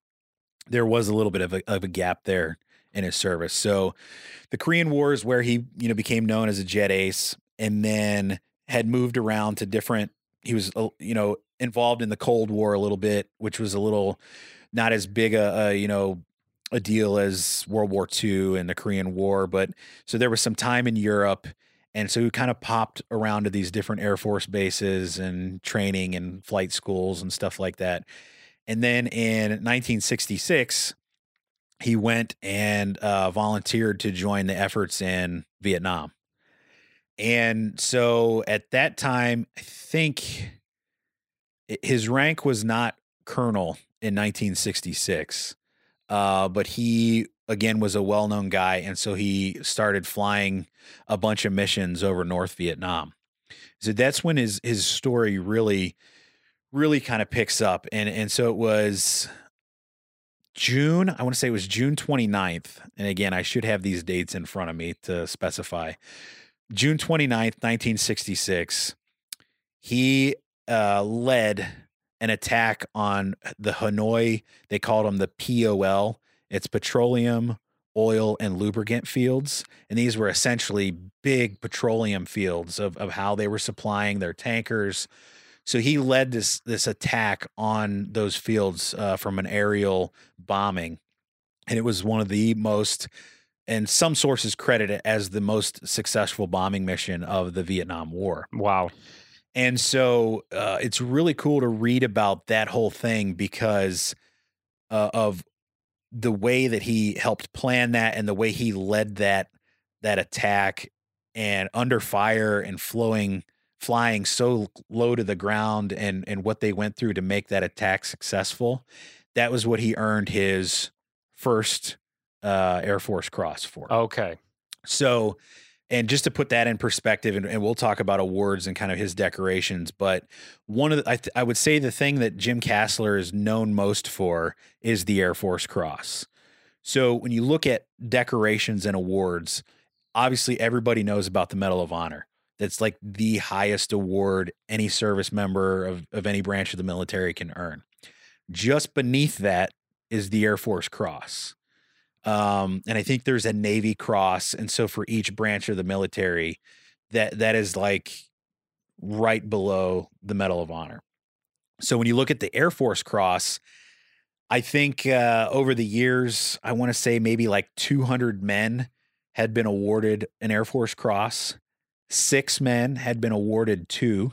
there was a little bit of a, of a gap there in his service. So the Korean War is where he, you know, became known as a jet ace and then had moved around to different, he was, uh, you know, involved in the Cold War a little bit, which was a little not as big a, a you know, a deal as World War II and the Korean War. But so there was some time in Europe and so he kind of popped around to these different Air Force bases and training and flight schools and stuff like that. And then in 1966, he went and uh, volunteered to join the efforts in Vietnam. And so at that time, I think his rank was not colonel in 1966, uh, but he again was a well-known guy, and so he started flying a bunch of missions over North Vietnam. So that's when his his story really, really kind of picks up, and and so it was June. I want to say it was June 29th, and again, I should have these dates in front of me to specify. June 29th, 1966. He uh, led an attack on the Hanoi. They called them the POL. It's petroleum, oil, and lubricant fields. And these were essentially big petroleum fields of, of how they were supplying their tankers. So he led this this attack on those fields uh, from an aerial bombing, and it was one of the most, and some sources credit it as the most successful bombing mission of the Vietnam War. wow, And so uh, it's really cool to read about that whole thing because uh, of the way that he helped plan that and the way he led that that attack and under fire and flowing flying so low to the ground and and what they went through to make that attack successful that was what he earned his first uh air force cross for. Okay, so, and just to put that in perspective, and, and we'll talk about awards and kind of his decorations, but one of the, I, th- I would say the thing that Jim Kasler is known most for is the Air Force Cross. So when you look at decorations and awards, obviously everybody knows about the Medal of Honor. That's like the highest award any service member of, of any branch of the military can earn. Just beneath that is the Air Force Cross. Um, and I think there's a Navy Cross, and so for each branch of the military, that that is like right below the Medal of Honor. So when you look at the Air Force Cross, I think uh, over the years, I want to say maybe like 200 men had been awarded an Air Force Cross. Six men had been awarded two,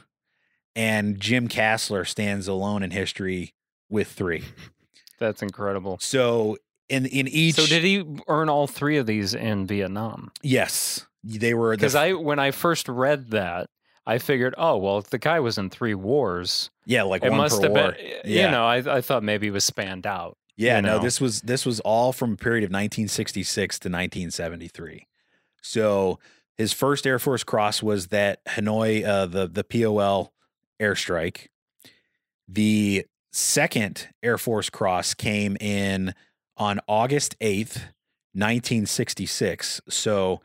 and Jim Kasler stands alone in history with three. That's incredible. So in in each, So did he earn all three of these in Vietnam? yes, they were the Because I, when I first read that, I figured, oh well, if the guy was in three wars, yeah like it one must per have war. been. Yeah. You know, I, I thought maybe it was spanned out. Yeah, you no, this was this was all from a period of 1966 to 1973. So his first Air Force cross was that Hanoi, uh, the the POL airstrike. The second Air Force cross came in on August 8th, 1966. So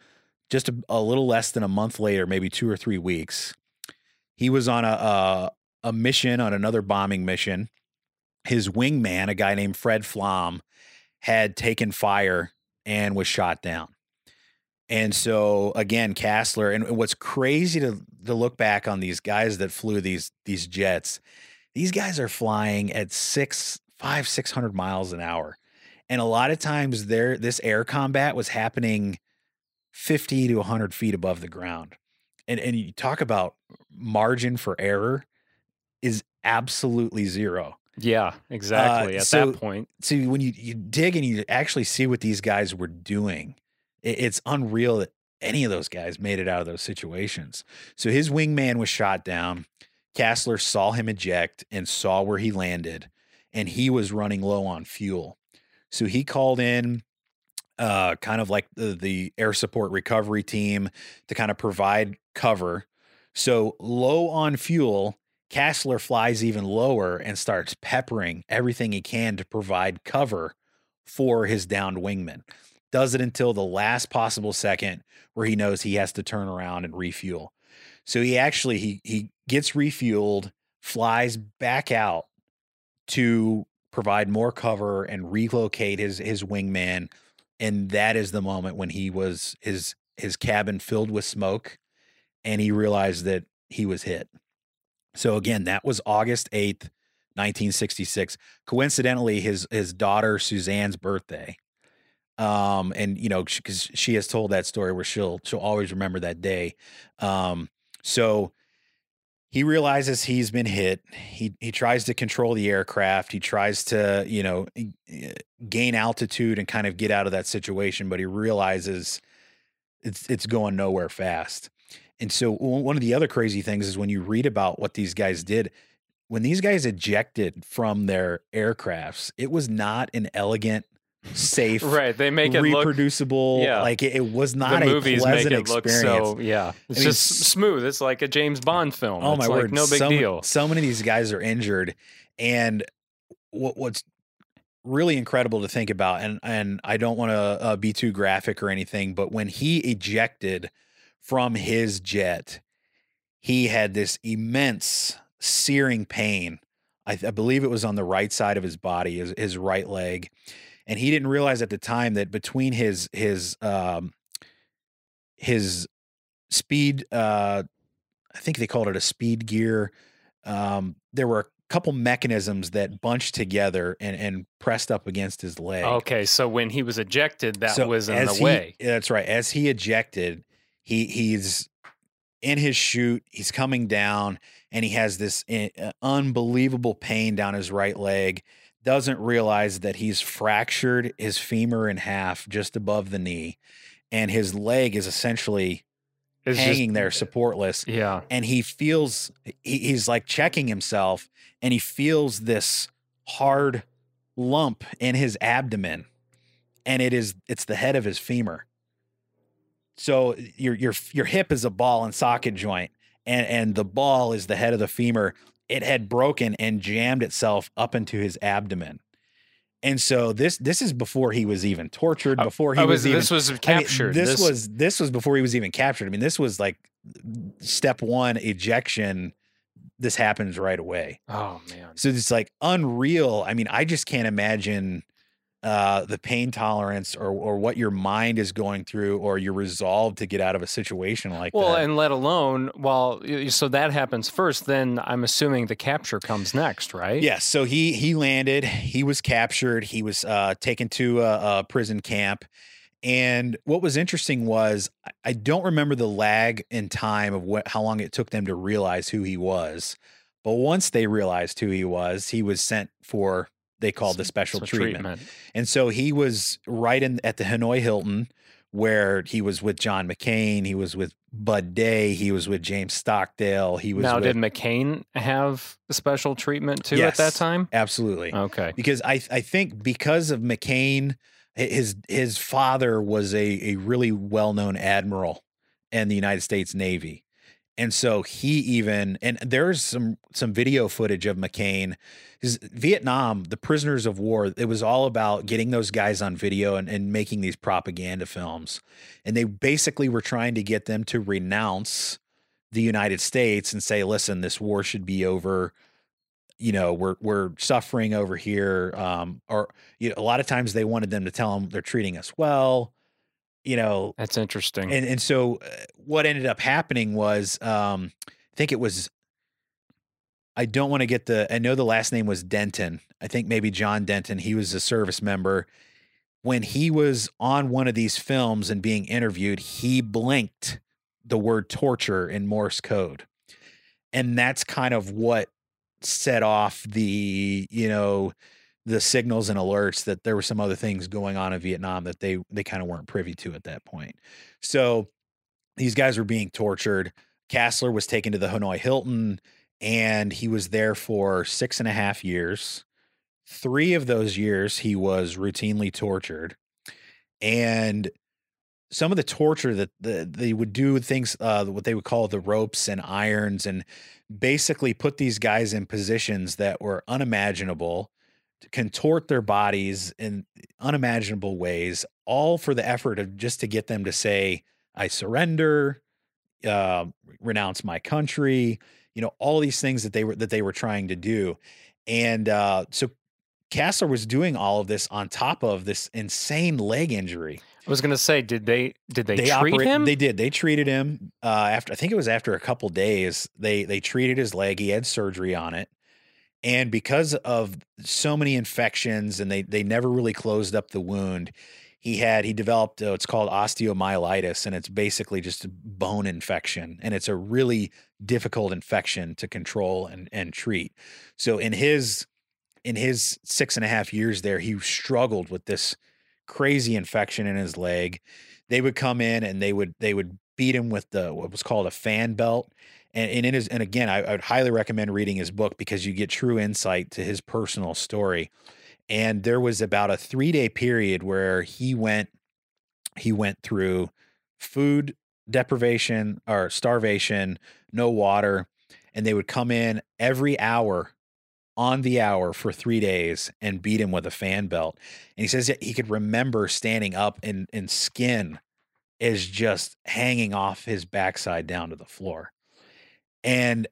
just a, a little less than a month later, maybe two or three weeks, he was on a, a a mission on another bombing mission his wingman, a guy named Fred Flom, had taken fire and was shot down. And so again, Kasler, and what's crazy to to look back on these guys that flew these these jets, these guys are flying at six, five, six hundred miles an hour. And a lot of times there this air combat was happening 50 to 100 feet above the ground. And and you talk about margin for error is absolutely zero Yeah, exactly. At Uh, so- that point, So when you you dig and you actually see what these guys were doing, it, it's unreal that any of those guys made it out of those situations. So his wingman was shot down. Kasler saw him eject and saw where he landed, and he was running low on fuel. So he called in uh, kind of like the, the air support recovery team to kind of provide cover. So low on fuel, Kasler flies even lower and starts peppering everything he can to provide cover for his downed wingman. Does it until the last possible second where he knows he has to turn around and refuel. So he actually he he gets refueled, flies back out to provide more cover and relocate his his wingman and that is the moment when he was his his cabin filled with smoke and he realized that he was hit. So again, that was August 8th, 1966. Coincidentally, his his daughter Suzanne's birthday. Um, and you know, because she has told that story where she'll she'll always remember that day. Um, so he realizes he's been hit. He he tries to control the aircraft. He tries to, you know, gain altitude and kind of get out of that situation, but he realizes it's it's going nowhere fast. And so one of the other crazy things is when you read about what these guys did, when these guys ejected from their aircrafts, it was not an elegant, safe, right? They make it look. reproducible. yeah. Like it, it was not The a movies make pleasant it look experience. so. Yeah, it's mean, just s- smooth. It's like a James Bond film. Oh it's my like word! No big so, deal. So many of these guys are injured, and what what's really incredible to think about, and and I don't want to uh, be too graphic or anything, but when he ejected from his jet, he had this immense searing pain. I, I believe it was on the right side of his body, his, his right leg, and he didn't realize at the time that between his his um his speed uh I think they called it a speed gear. Um, there were a couple mechanisms that bunched together and, and pressed up against his leg. Okay, so when he was ejected, that So was in the he- way. That's right. As he ejected, he he's in his chute. He's coming down, and he has this eh, uh, unbelievable pain down his right leg. Doesn't realize that he's fractured his femur in half just above the knee, and his leg is essentially It's just- hanging there supportless Yeah. and he feels he, he's like checking himself and he feels this hard lump in his abdomen and it is it's the head of his femur so your your your hip is a ball and socket joint and and the ball is the head of the femur it had broken and jammed itself up into his abdomen and so this this is before he was even tortured Oh, before he Oh, was, was, even this was I mean, captured. this, was this was before he was even captured. I mean, this was like step one ejection. This happens right away. Oh man. So it's like unreal. I mean, I just can't imagine uh, the pain tolerance or or what your mind is going through or your resolve to get out of a situation like Well, that. Well, and let alone, well, so that happens first. Then I'm assuming the capture comes next, right? Yes. So he he landed. He was captured. He was uh, taken to a, a prison camp. And what was interesting was I- I don't remember the lag in time of what how long it took them to realize who he was. But once they realized who he was, he was sent for they called the special So treatment. And so he was right in at the Hanoi Hilton where he was with John McCain, he was with Bud Day, he was with James Stockdale, he was Now, with did McCain have special treatment too at that time? absolutely. Okay. because I I think because of McCain, his his father was a a really well known admiral in the United States Navy, and so he even and there's some some video footage of McCain. His Vietnam, the prisoners of war, it was all about getting those guys on video and, and making these propaganda films, and they basically were trying to get them to renounce the United States and say, listen, this war should be over you know we're we're suffering over here um or you know, a lot of times they wanted them to tell them they're treating us well you know That's interesting. and and so uh, what ended up happening was um i think it was i don't want to get the i know the last name was denton. I think maybe john denton he was a service member. When he was on one of these films and being interviewed he blinked the word torture in morse code. And that's kind of what set off the you know the signals and alerts that there were some other things going on in Vietnam that they they kind of weren't privy to at that point. So these guys were being tortured. Kasler was taken to the Hanoi Hilton and he was there for six and a half years. Three of those years he was routinely tortured. And some of the torture that the, they would do things uh, what they would call the ropes and irons and basically put these guys in positions that were unimaginable contort their bodies in unimaginable ways all for the effort of just to get them to say i surrender uh, renounce my country you know all these things that they were that they were trying to do and uh, so Kasler was doing all of this on top of this insane leg injury I was going to say, did they did they, treat operate- him? They did. They treated him uh, after. I think it was after a couple days. They they treated his leg. He had surgery on it, and because of so many infections, and they they never really closed up the wound. He had he developed uh, it's called osteomyelitis, and it's basically just a bone infection, and it's a really difficult infection to control and and treat. So in his in his six and a half years there, he struggled with this crazy infection in his leg. They would come in and they would they would beat him with the what was called a fan belt. And, and in his and again, I, I would highly recommend reading his book because you get true insight to his personal story. And there was about a three day period where he went he went through food deprivation or starvation, no water, and they would come in every hour on the hour for three days and beat him with a fan belt. And he says he could remember standing up and, and skin is just hanging off his backside down to the floor. And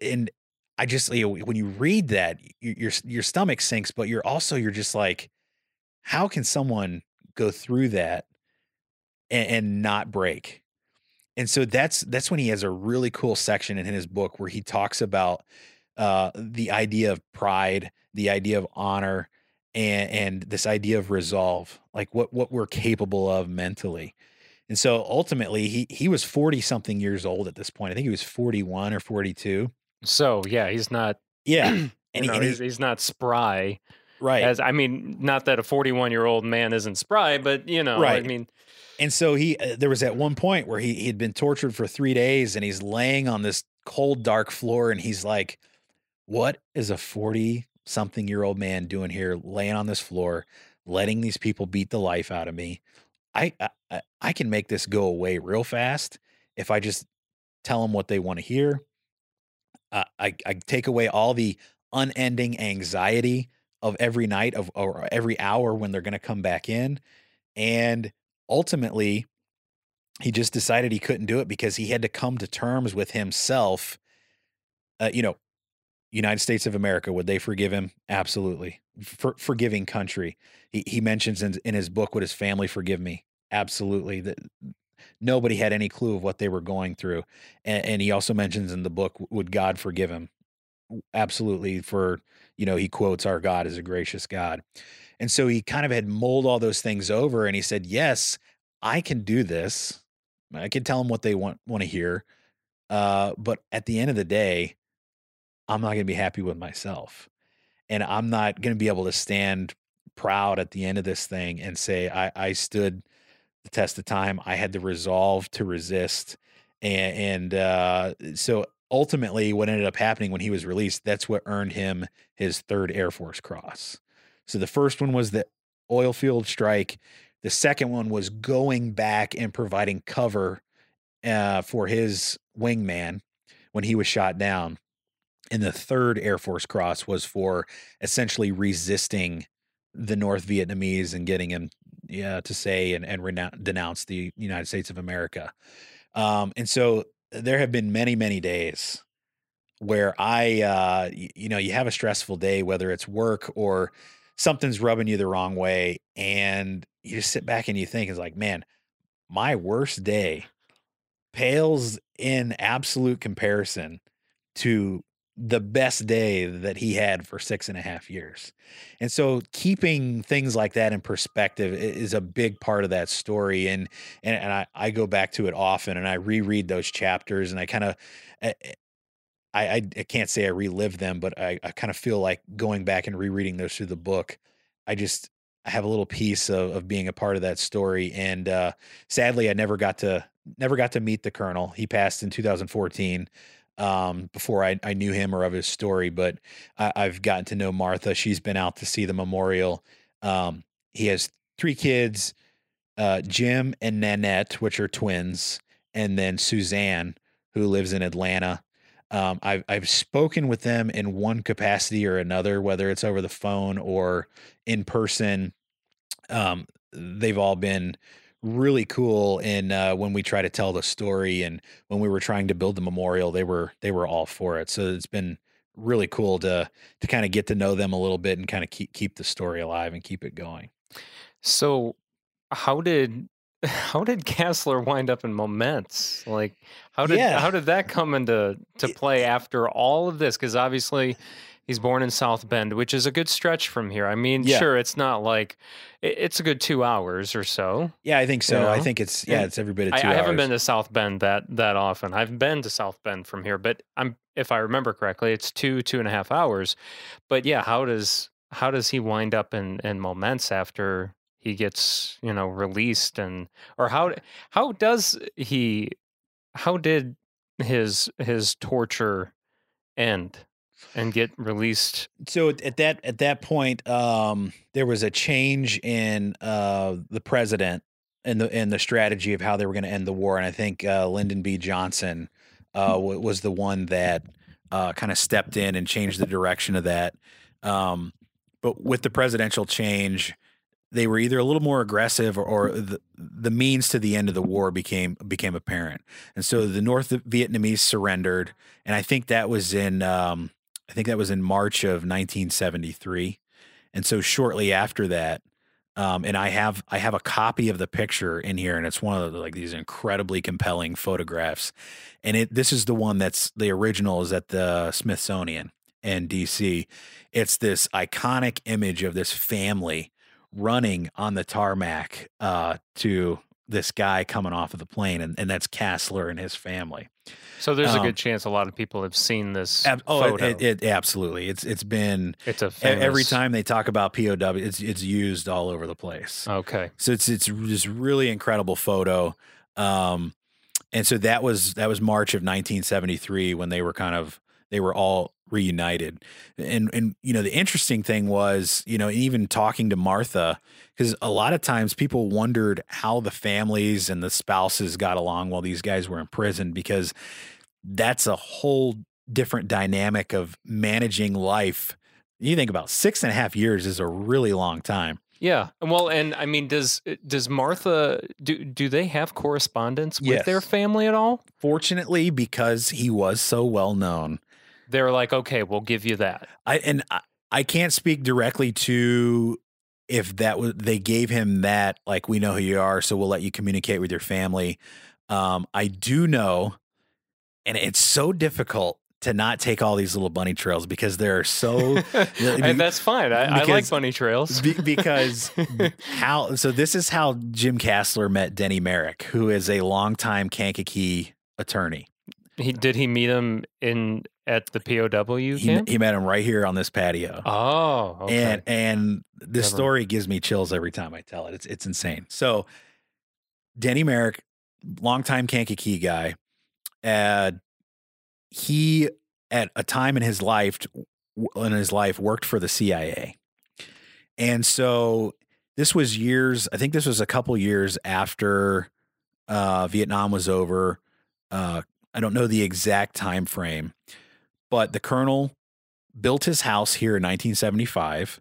and I just you know, when you read that, your your your stomach sinks, but you're also you're just like, how can someone go through that and, and not break? And so that's that's when he has a really cool section in his book where he talks about uh, the idea of pride, the idea of honor, and and this idea of resolve, like what what we're capable of mentally. And so ultimately, he he was forty something years old at this point. I think he was forty one or forty two. so yeah, he's not. Yeah, and he, and he's, he's not spry. right. As I mean, not that a 41 year old man isn't spry, but you know, Right. I mean, And so he, uh, there was at one point where he he'd been tortured for three days, and he's laying on this cold, dark floor, and he's like, "What is a forty something year old man doing here, laying on this floor, letting these people beat the life out of me? I I, I- can make this go away real fast if I just tell them what they want to hear. Uh, I I take away all the unending anxiety of every night of or every hour when they're going to come back in, and ultimately he just decided he couldn't do it because he had to come to terms with himself uh, you know United States of America, would they forgive him? Absolutely. For, forgiving country. He, he mentions in, in his book, Would his family forgive me? Absolutely. That nobody had any clue of what they were going through. And, and he also mentions in the book, Would God forgive him? Absolutely. For, you know, he quotes, Our God is a gracious God. And so he kind of had mulled all those things over and he said, Yes, I can do this. I can tell them what they want want to hear. Uh, but at the end of the day, I'm not going to be happy with myself. And I'm not going to be able to stand proud at the end of this thing and say, I, I stood the test of time. I had the resolve to resist. And, and uh, so ultimately, what ended up happening when he was released, that's what earned him his third Air Force Cross. So the first one was the oil field strike. The second one was going back and providing cover uh, for his wingman when he was shot down. And the third Air Force Cross was for essentially resisting the North Vietnamese and getting him yeah, to say and, and renounce, denounce the United States of America. Um, and so there have been many, many days where I, uh, you know, you have a stressful day, whether it's work or something's rubbing you the wrong way. And you just sit back and you think, it's like, man, my worst day pales in absolute comparison to the best day that he had for six and a half years. And so keeping things like that in perspective is a big part of that story. And and, and I, I go back to it often and I reread those chapters and I kind of I, I I can't say I relive them, but I, I kind of feel like going back and rereading those through the book, I just I have a little piece of, of being a part of that story. And uh sadly I never got to never got to meet the colonel. He passed in 2014 um, before I, I knew him or of his story, but I, I've gotten to know Martha. She's been out to see the memorial. Um, he has three kids, uh, Jim and Nanette, which are twins, and then Suzanne, who lives in Atlanta. Um, I've I've spoken with them in one capacity or another, whether it's over the phone or in person. Um, they've all been really cool and uh, when we try to tell the story and when we were trying to build the memorial they were they were all for it so it's been really cool to to kind of get to know them a little bit and kind of keep keep the story alive and keep it going So, how did how did Kasler wind up in Momence? Like, how did Yeah. how did that come into to play after all of this? Because obviously, he's born in South Bend, which is a good stretch from here. I mean, Yeah. sure, it's not like it's a good two hours or so. yeah i think so You i think it's yeah it's every bit of I, two I haven't been to South Bend that that often. I've been to South Bend from here, but I'm if I remember correctly, it's two two and a half hours. But yeah, how does how does he wind up in in Momence after he gets you know released and or how how does he how did his his torture end and get released? so at, at that at that point um there was a change in uh the president and the and the strategy of how they were going to end the war and i think uh lyndon b. Johnson uh w- was the one that uh kind of stepped in and changed the direction of that. Um but with the presidential change they were either a little more aggressive or, or the, the means to the end of the war became became apparent. And so the north vietnamese surrendered and i think that was in um I think that was in March of 1973, and so shortly after that, um, and I have I have a copy of the picture in here, and it's one of the, like these incredibly compelling photographs, and it this is the one that's the original is at the Smithsonian in D.C. It's this iconic image of this family running on the tarmac uh, to this guy coming off of the plane, and, and that's Kasler and his family. So there's a Um, good chance a lot of people have seen this Ab- oh, it, photo. it, it absolutely. It's it's been it's a E- every time they talk about POW, it's it's used all over the place. Okay. So it's it's this really incredible photo. Um, and so that was that was March of 1973 when they were kind of they were all reunited. And and you know the interesting thing was you know even talking to Martha because a lot of times people wondered how the families and the spouses got along while these guys were in prison because that's a whole different dynamic of managing life. You think about six and a half years is a really long time. Yeah. Well, and I mean, does eh, does Martha do do they have correspondence with their family at all? Fortunately, because he was so well known, they're like, okay, we'll give you that. I and I, I can't speak directly to if that was they gave him that like we know who you are, so we'll let you communicate with your family. Um, I do know, and it's so difficult to not take all these little bunny trails because they're so and that's fine. I, I like bunny trails. be- because how so this is how Jim Kasler met Denny Merrick, who is a longtime Kankakee attorney. He did he meet him in at the POW He, camp? he met him right here on this patio. oh, okay. And and this Never- story gives me chills every time I tell it. It's it's insane. So Denny Merrick, longtime Kankakee guy, uh, he at a time in his life in his life worked for the CIA, and so this was years. I think this was a couple years after uh, Vietnam was over. Uh, I don't know the exact time frame, but the colonel built his house here in 1975.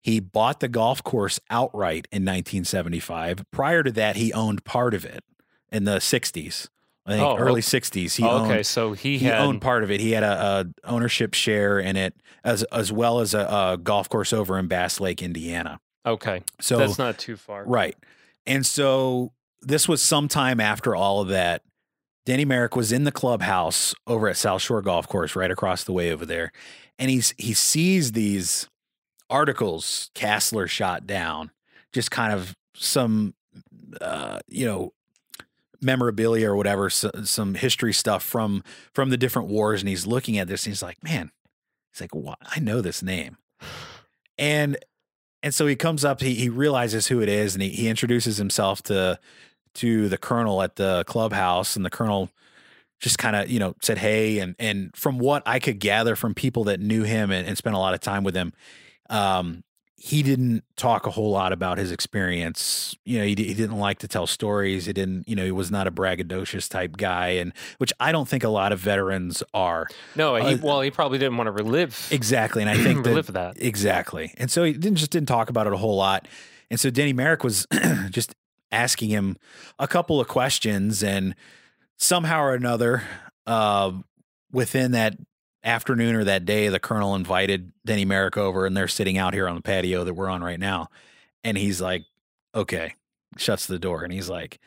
He bought the golf course outright in 1975. Prior to that, he owned part of it in the 60s. I think Oh, early okay. 60s. He Oh, okay, owned so he, he had owned part of it. He had a, a ownership share in it, as as well as a, a golf course over in Bass Lake, Indiana. okay. So That's not too far. Right. And so this was sometime after all of that. Denny Merrick was in the clubhouse over at South Shore Golf Course, right across the way over there. And he's he sees these articles Kasler shot down, just kind of some uh, you know, memorabilia or whatever, so, some history stuff from from the different wars. And he's looking at this and he's like, man, he's like, what? I know this name. And and so he comes up, he he realizes who it is, and he, he introduces himself to to the colonel at the clubhouse, and the colonel just kind of you know said hey, and and from what I could gather from people that knew him and, and spent a lot of time with him, um, he didn't talk a whole lot about his experience. You know, he, he didn't like to tell stories. He didn't, you know, he was not a braggadocious type guy, and which I don't think a lot of veterans are. No, he, Uh, well, he probably didn't want to relive Exactly, and I think that relive that. Exactly. And so he didn't just didn't talk about it a whole lot. And so Denny Merrick was just asking him a couple of questions and somehow or another, uh, within that afternoon or that day, the colonel invited Denny Merrick over and they're sitting out here on the patio that we're on right now. And he's like, okay, shuts the door. And he's like,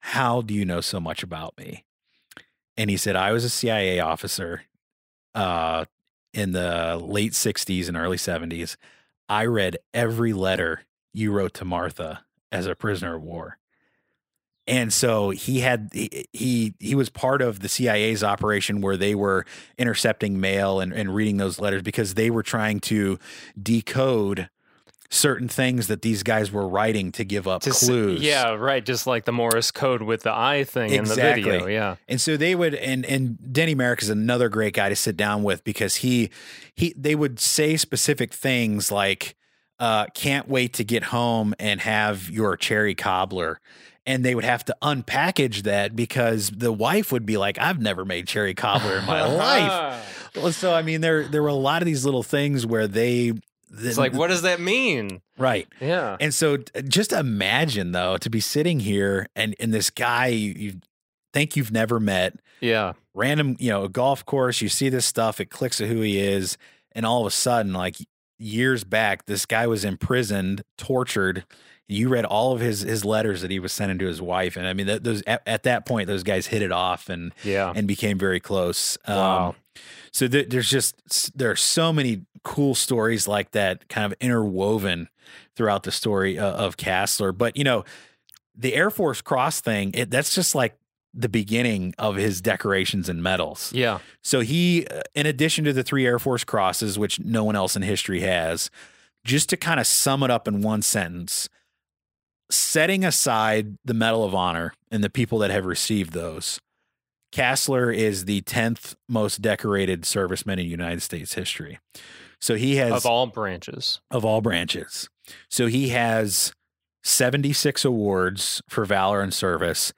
how do you know so much about me? And he said, I was a CIA officer, uh, in the late 60s and early 70s, I read every letter you wrote to Martha as a prisoner of war. And so he had he he, he was part of the CIA's operation where they were intercepting mail and, and reading those letters because they were trying to decode certain things that these guys were writing to give up To clues. yeah, right. Just like the Morse code with the eye thing in the video. Exactly. Yeah. And so they would and and Denny Merrick is another great guy to sit down with because he he they would say specific things like uh can't wait to get home and have your cherry cobbler and they would have to unpackage that because the wife would be like I've never made cherry cobbler in my life. Well, so I mean there there were a lot of these little things where they It's like, what does that mean? right Yeah. and so just imagine though to be sitting here and and this guy you, you think you've never met Yeah. random, you know, a golf course, you see this stuff, it clicks to who he is, and all of a sudden, like years back, this guy was imprisoned, tortured. You read all of his his letters that he was sending to his wife, and I mean, that, those at, at that point, those guys hit it off and Yeah. and became very close. Um, Wow. so th- there's just there are so many cool stories like that, kind of interwoven throughout the story uh, of Kasler. But you know, the Air Force Cross thing, it, that's just like the beginning of his decorations and medals. Yeah. So he, uh, in addition to the three Air Force crosses, which no one else in history has, just to kind of sum it up in one sentence, setting aside the Medal of Honor and the people that have received those, Kasler is the 10th most decorated serviceman in United States history. So he has Of all branches. of all branches. So he has 76 awards for valor and service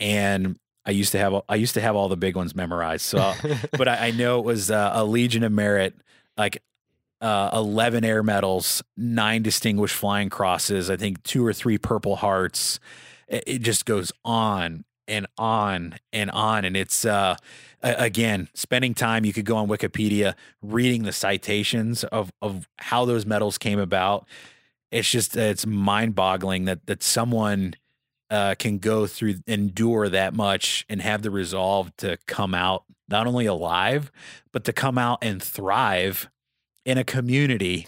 and I used to have I used to have all the big ones memorized. So but I, I know it was uh, a Legion of Merit, like uh, 11 air medals, nine distinguished flying crosses, I think two or three purple hearts. It, it just goes on and on and on. And it's uh, again spending time. You could go on Wikipedia, reading the citations of of how those medals came about. It's just it's mind boggling that that someone uh, can go through endure that much and have the resolve to come out not only alive but to come out and thrive in a community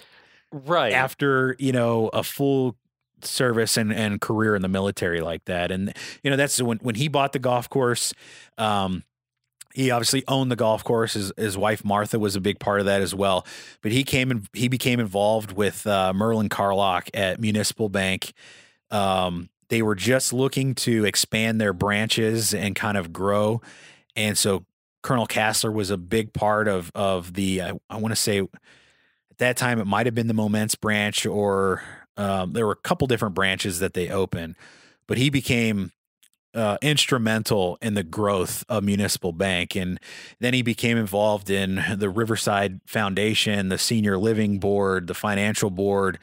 Right. after you know a full service and, and career in the military like that. And you know that's when when he bought the golf course um he obviously owned the golf course. His, his wife martha was a big part of that as well. But he came and he became involved with uh, merlin carlock at municipal bank um they were just looking to expand their branches and kind of grow. And so colonel Kasler was a big part of of the i, I want to say at that time it might have been the Momence branch or um, there were a couple different branches that they opened but he became uh, instrumental in the growth of municipal bank. And then he became involved in the riverside foundation the senior living board the financial board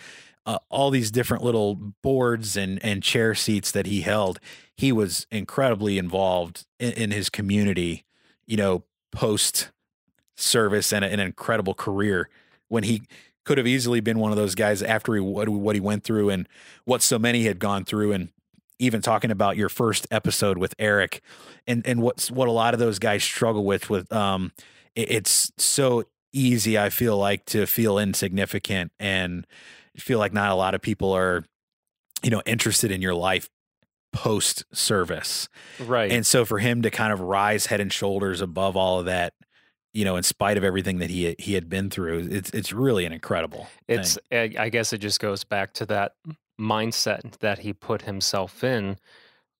uh, all these different little boards and and chair seats that he held he was incredibly involved in, in his community you know post service and a- an incredible career. When he could have easily been one of those guys after he, what, what he went through and what so many had gone through and even talking about your first episode with Eric and and what's what a lot of those guys struggle with with um it- it's so easy I feel like to feel insignificant and feel like not a lot of people are you know interested in your life post service right. and so for him to kind of rise head and shoulders above all of that, you know, in spite of everything that he he had been through, it's it's really an incredible. it's I I guess it just goes back to that mindset that he put himself in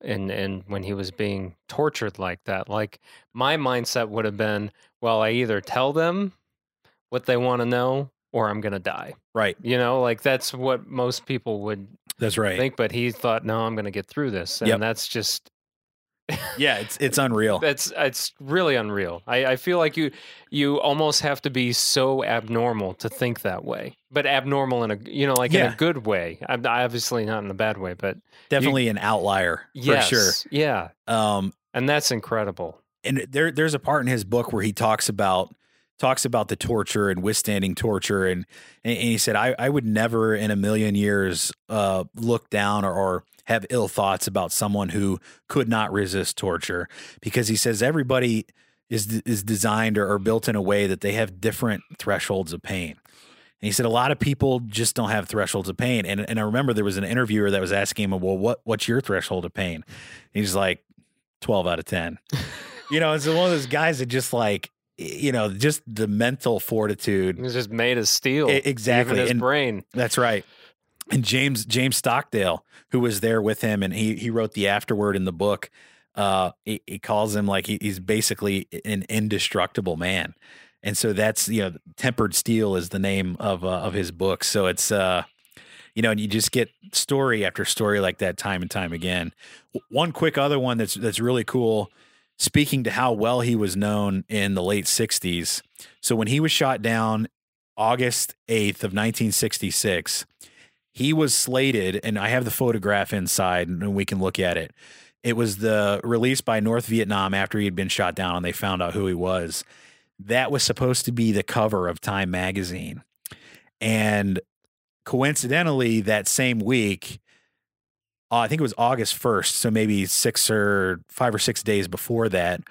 and and when he was being tortured like that like my mindset would have been well I either tell them what they want to know or I'm going to die right. you know like that's what most people would That's right. think but he thought no I'm going to get through this and Yep. that's just yeah, it's it's unreal. that's it's really unreal. I, I feel like you you almost have to be so abnormal to think that way, but abnormal in a you know like in Yeah. a good way. I'm obviously not in a bad way, but Definitely an outlier yes, for sure. yeah, Um, and that's incredible. and there there's a part in his book where he talks about talks about the torture and withstanding torture and and he said I, I would never in a million years uh, look down or, or have ill thoughts about someone who could not resist torture because he says everybody is is designed or, or built in a way that they have different thresholds of pain. And he said a lot of people just don't have thresholds of pain. And and I remember there was an interviewer that was asking him, well, what what's your threshold of pain? And he's like, twelve out of ten. you know, it's one of those guys that just like you know, just the mental fortitude. He was just made of steel. E- exactly. Even his And- brain. That's right. And James James Stockdale, who was there with him, and he he wrote the afterword in the book. Uh, he, he calls him like he, he's basically an indestructible man, and so that's you know tempered steel is the name of uh, of his book. So it's uh, you know, and you just get story after story like that time and time again. W- One quick other one that's that's really cool. Speaking to how well he was known in the late '60s. So when he was shot down August 8th of 1966. He was slated, and I have the photograph inside, and we can look at it. It was the release by North Vietnam after he had been shot down, and they found out who he was. That was supposed to be the cover of Time magazine, and coincidentally, that same week, uh, I think it was August first, so maybe six or five or six days before that,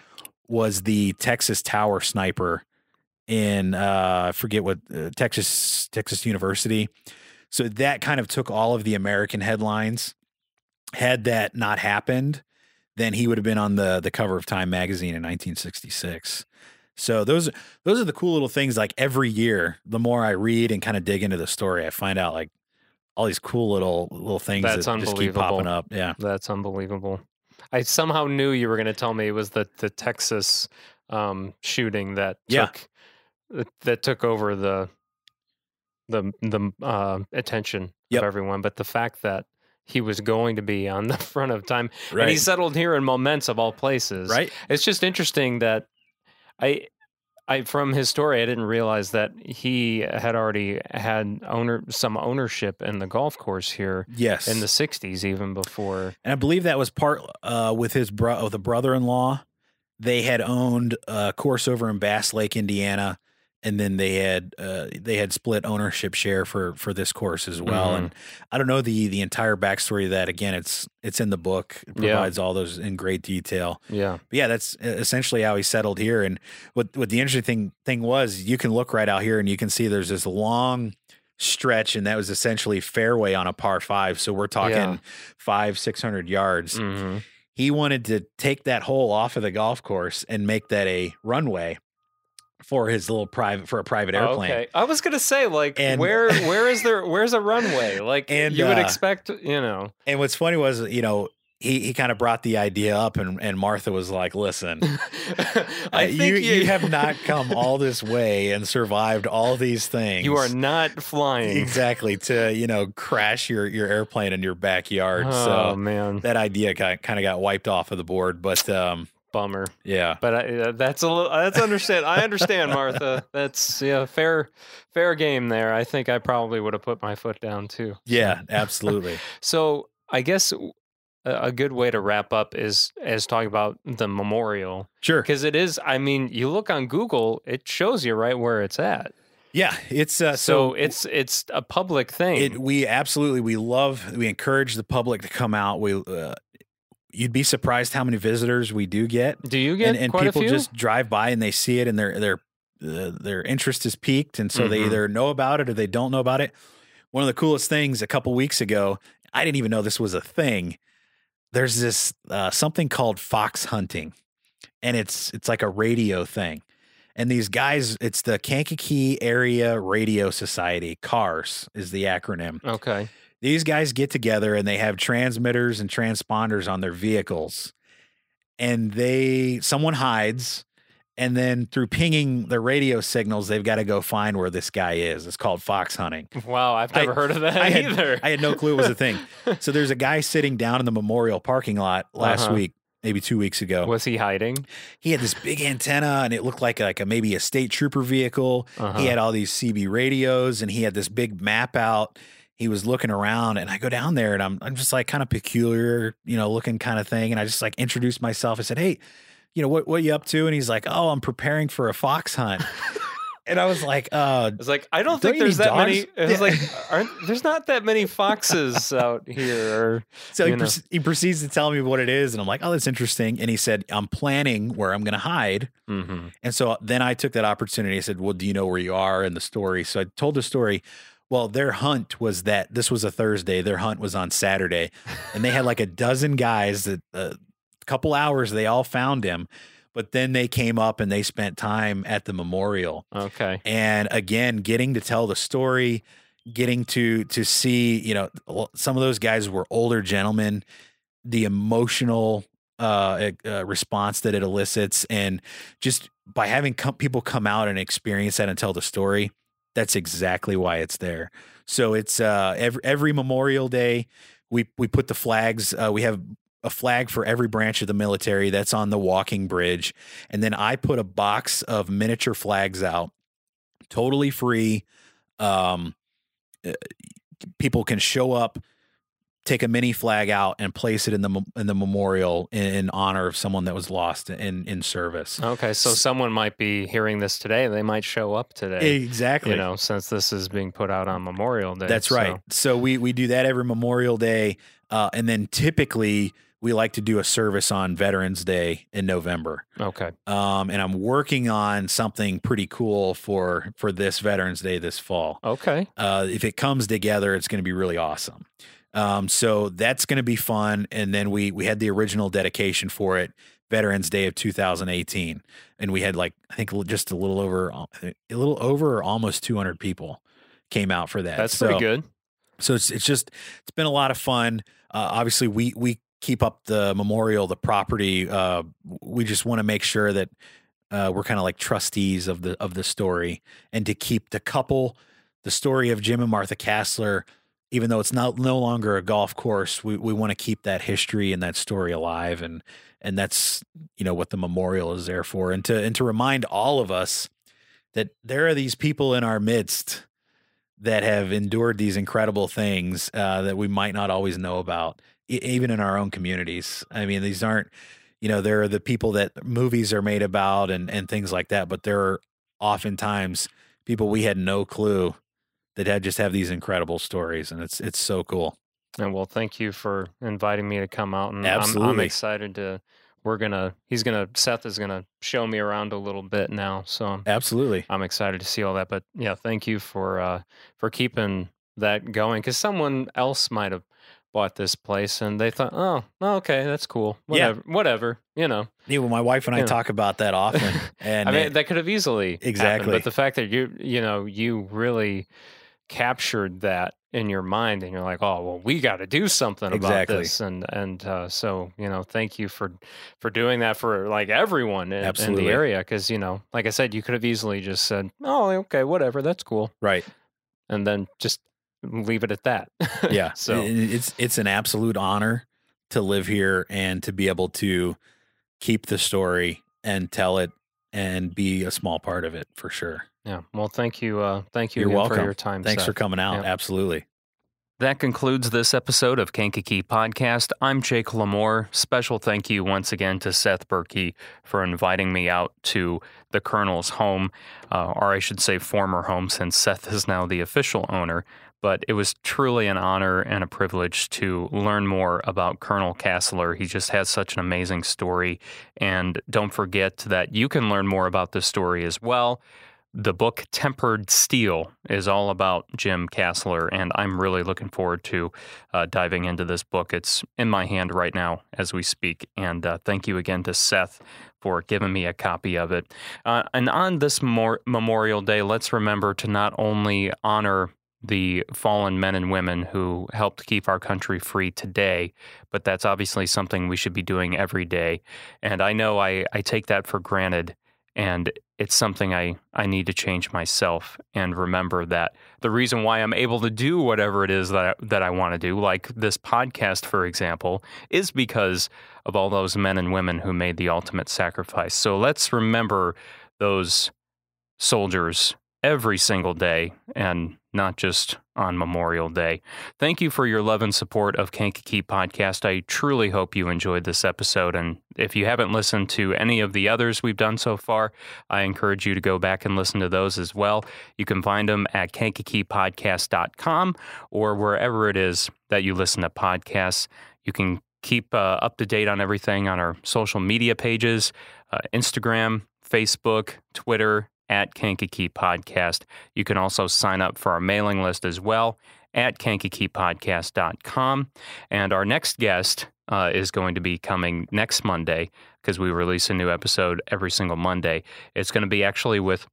was the Texas Tower sniper in uh I forget what uh, Texas Texas University. So that kind of took all of the American headlines. Had that not happened, then he would have been on the the cover of Time magazine in 1966. So those those are the cool little things like every year the more I read and kind of dig into the story I find out like all these cool little little things That's that just keep popping up. Yeah. That's unbelievable. I somehow knew you were going to tell me it was the the Texas um, shooting that Yeah. took that, that took over the the the uh, attention Yep. of everyone. But the fact that he was going to be on the front of time, and he settled here in Momence of all places, right? It's just interesting that I I from his story, I didn't realize that he had already had owner some ownership in the golf course here Yes, in the '60s, even before. and I believe that was part uh, with his bro, oh, the brother-in-law. They had owned a course over in Bass Lake, Indiana, and then they had uh, they had split ownership share for for this course as well. Mhm. And I don't know the the entire backstory of that. Again, it's it's in the book. It Yeah. provides all those in great detail. Yeah. But yeah, that's essentially how he settled here. And what what the interesting thing thing was, you can look right out here and you can see there's this long stretch, and that was essentially fairway on a par five. So we're talking Yeah. five six hundred yards. hmm He wanted to take that hole off of the golf course and make that a runway for his little private for a private airplane. Okay. I was gonna say, like, And- where where is there where's a runway? Like And, you would uh, expect, you know. And what's funny was, you know, he, he kind of brought the idea up, and, and Martha was like, "Listen, I uh, think you, you have not come all this way and survived all these things. You are not flying. exactly to you know crash your your airplane in your backyard. Oh so man, that idea got, kind of got wiped off of the board. But um, bummer. yeah, But I, uh, that's a little. That's understand. I understand, Martha. That's yeah, fair, fair game there. I think I probably would have put my foot down too. yeah, absolutely. So I guess a, a good way to wrap up is is talking about the memorial Sure. because it is. I mean, you look on Google, it shows you right where it's at. Yeah, it's uh, So, so it's it's a public thing. It, we absolutely we love we encourage the public to come out. We uh, you'd be surprised how many visitors we do get, Do you get and, and people just drive by and they see it and their their uh, their interest is peaked and so they Mhm. either know about it or they don't know about it. One of the coolest things a couple weeks ago, I didn't even know this was a thing. There's this uh, something called fox hunting, and it's it's like a radio thing. And these guys, it's the Kankakee Area Radio Society. CARS is the acronym. okay. These guys get together and they have transmitters and transponders on their vehicles. And they someone hides and then through pinging the radio signals they've got to go find where this guy is. It's called fox hunting. Wow, I've I- never heard of that I had- either. I had no clue it was a thing. So there's a guy sitting down in the memorial parking lot last Uh-huh. week, maybe 2 weeks ago. Was he hiding? He had this big antenna and it looked like like a maybe a state trooper vehicle. Uh-huh. He had all these CB radios and he had this big map out. He was looking around and I go down there and I'm I'm just like kind of peculiar, you know, looking kind of thing. And I just like introduced myself. I said, Hey, you know, what what you up to? And he's like, Oh, I'm preparing for a fox hunt. and I was like, uh It's like I don't Don't think there's that many. dogs? It was Yeah. like aren't there's not that many foxes out here. Or, so he, proce- he proceeds to tell me what it is, and I'm like, Oh, that's interesting. And he said, I'm planning where I'm gonna hide. Mhm. And so then I took that opportunity. I said, Well, do you know where you are in the story? So I told the story. Well, their hunt was that this was a Thursday. Their hunt was on Saturday. And they had like a dozen guys that a couple hours, they all found him. But then they came up and they spent time at the memorial. Okay. And again, getting to tell the story, getting to to see, you know, some of those guys were older gentlemen, the emotional uh, uh response that it elicits and just by having com- people come out and experience that and tell the story, that's exactly why it's there. So it's uh every every Memorial Day we we put the flags uh, we have a flag for every branch of the military that's on the walking bridge and then I put a box of miniature flags out totally free um uh, people can show up take a mini flag out and place it in the in the memorial in, in honor of someone that was lost in in service Okay. So someone might be hearing this today. They might show up today. exactly You know, since this is being put out on Memorial Day. That's so- right. So we we do that every Memorial Day, uh, and then typically we like to do a service on Veterans Day in November. Okay. Um, and I'm working on something pretty cool for for this Veterans Day this fall. Okay. Uh, if it comes together, it's going to be really awesome. Um, so that's going to be fun. And then we we had the original dedication for it, Veterans Day of 2018, and we had like I think just a little over a little over or almost 200 people came out for that. That's So- pretty good. so it's it's just it's been a lot of fun. Uh, obviously, we we keep up the memorial, the property. Uh, we just want to make sure that uh, we're kind of like trustees of the of the story, and to keep the couple, the story of Jim and Martha Kasler. Even though it's not no longer a golf course, we, we want to keep that history and that story alive, and and that's you know what the memorial is there for, and to and to remind all of us that there are these people in our midst that have endured these incredible things uh, that we might not always know about, even in our own communities. I mean, these aren't, you know, there are the people that movies are made about and and things like that, but there are oftentimes people we had no clue that had just have these incredible stories, and it's it's so cool. And well, thank you for inviting me to come out. And I'm, I'm excited to. We're gonna. He's gonna. Seth is gonna show me around a little bit now. So Absolutely. I'm excited to see all that. But yeah, thank you for uh, for keeping that going because someone else might have bought this place and they thought, oh, okay, that's cool. Yeah. Whatever. Whatever. You know. Yeah, well, my wife and I Yeah. talk about that often, and I mean, it- that could have easily happened, Exactly. but the fact that you you know you really captured that in your mind, and you're like, oh well, we got to do something about Exactly. this, and and uh, so you know, thank you for for doing that for like everyone in, in the area, because you know, like I said, you could have easily just said, oh, okay, whatever, that's cool, right, and then just leave it at that. yeah. so it's it's an absolute honor to live here and to be able to keep the story and tell it and be a small part of it for sure. Yeah, well, thank you, uh, thank you You're again welcome. for your time. Thanks Seth. for coming out. Yeah. Absolutely. That concludes this episode of Kankakee Podcast. I'm Jake Lamore. Special thank you once again to Seth Berkey for inviting me out to the Colonel's home, uh, or I should say former home, since Seth is now the official owner. But it was truly an honor and a privilege to learn more about Colonel Kasler. He just has such an amazing story. And don't forget that you can learn more about this story as well. The book Tempered Steel is all about Jim Kasler, and I'm really looking forward to uh, diving into this book. It's in my hand right now as we speak. And uh, thank you again to Seth for giving me a copy of it. Uh, and on this Mor- Memorial Day, let's remember to not only honor the fallen men and women who helped keep our country free today, but that's obviously something we should be doing every day. And I know I, I take that for granted and it's something I, I need to change myself and remember that the reason why I'm able to do whatever it is that I, that I want to do, like this podcast, for example, is because of all those men and women who made the ultimate sacrifice. So let's remember those soldiers every single day and not just on Memorial Day. Thank you for your love and support of Kankakee Podcast. I truly hope you enjoyed this episode. And if you haven't listened to any of the others we've done so far, I encourage you to go back and listen to those as well. You can find them at kankakeepodcast.com or wherever it is that you listen to podcasts. You can keep uh, up to date on everything on our social media pages uh, Instagram, Facebook, Twitter, at Kankakee Podcast. You can also sign up for our mailing list as well at kankakeepodcast.com. And our next guest uh, is going to be coming next Monday because we release a new episode every single Monday. It's going to be actually with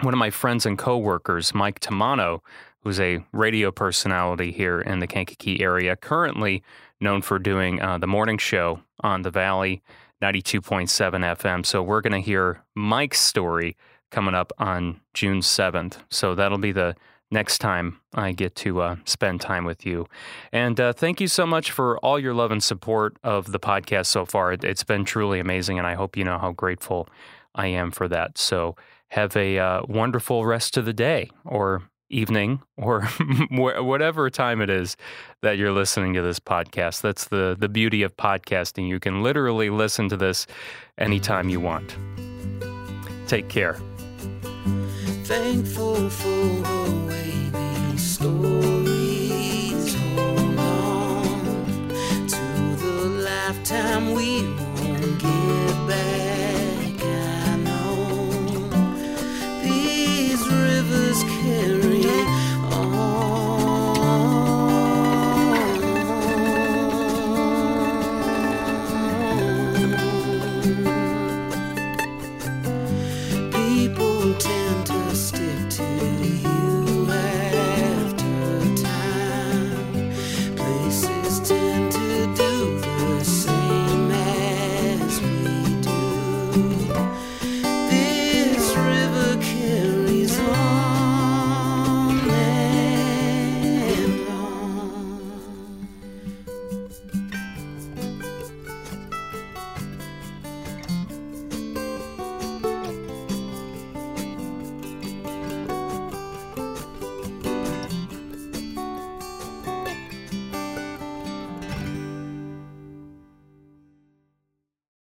one of my friends and coworkers, Mike Tamano, who's a radio personality here in the Kankakee area, currently known for doing uh, the morning show on the Valley 92.7 FM. So we're going to hear Mike's story coming up on June 7th. So that'll be the next time I get to uh, spend time with you. And uh, thank you so much for all your love and support of the podcast so far. It, it's been truly amazing, and I hope you know how grateful I am for that. So have a uh, wonderful rest of the day or evening or whatever time it is that you're listening to this podcast. That's the the beauty of podcasting. You can literally listen to this anytime you want. Take care. Thankful for the way these stories hold on to the lifetime we won't get back. I know these rivers carry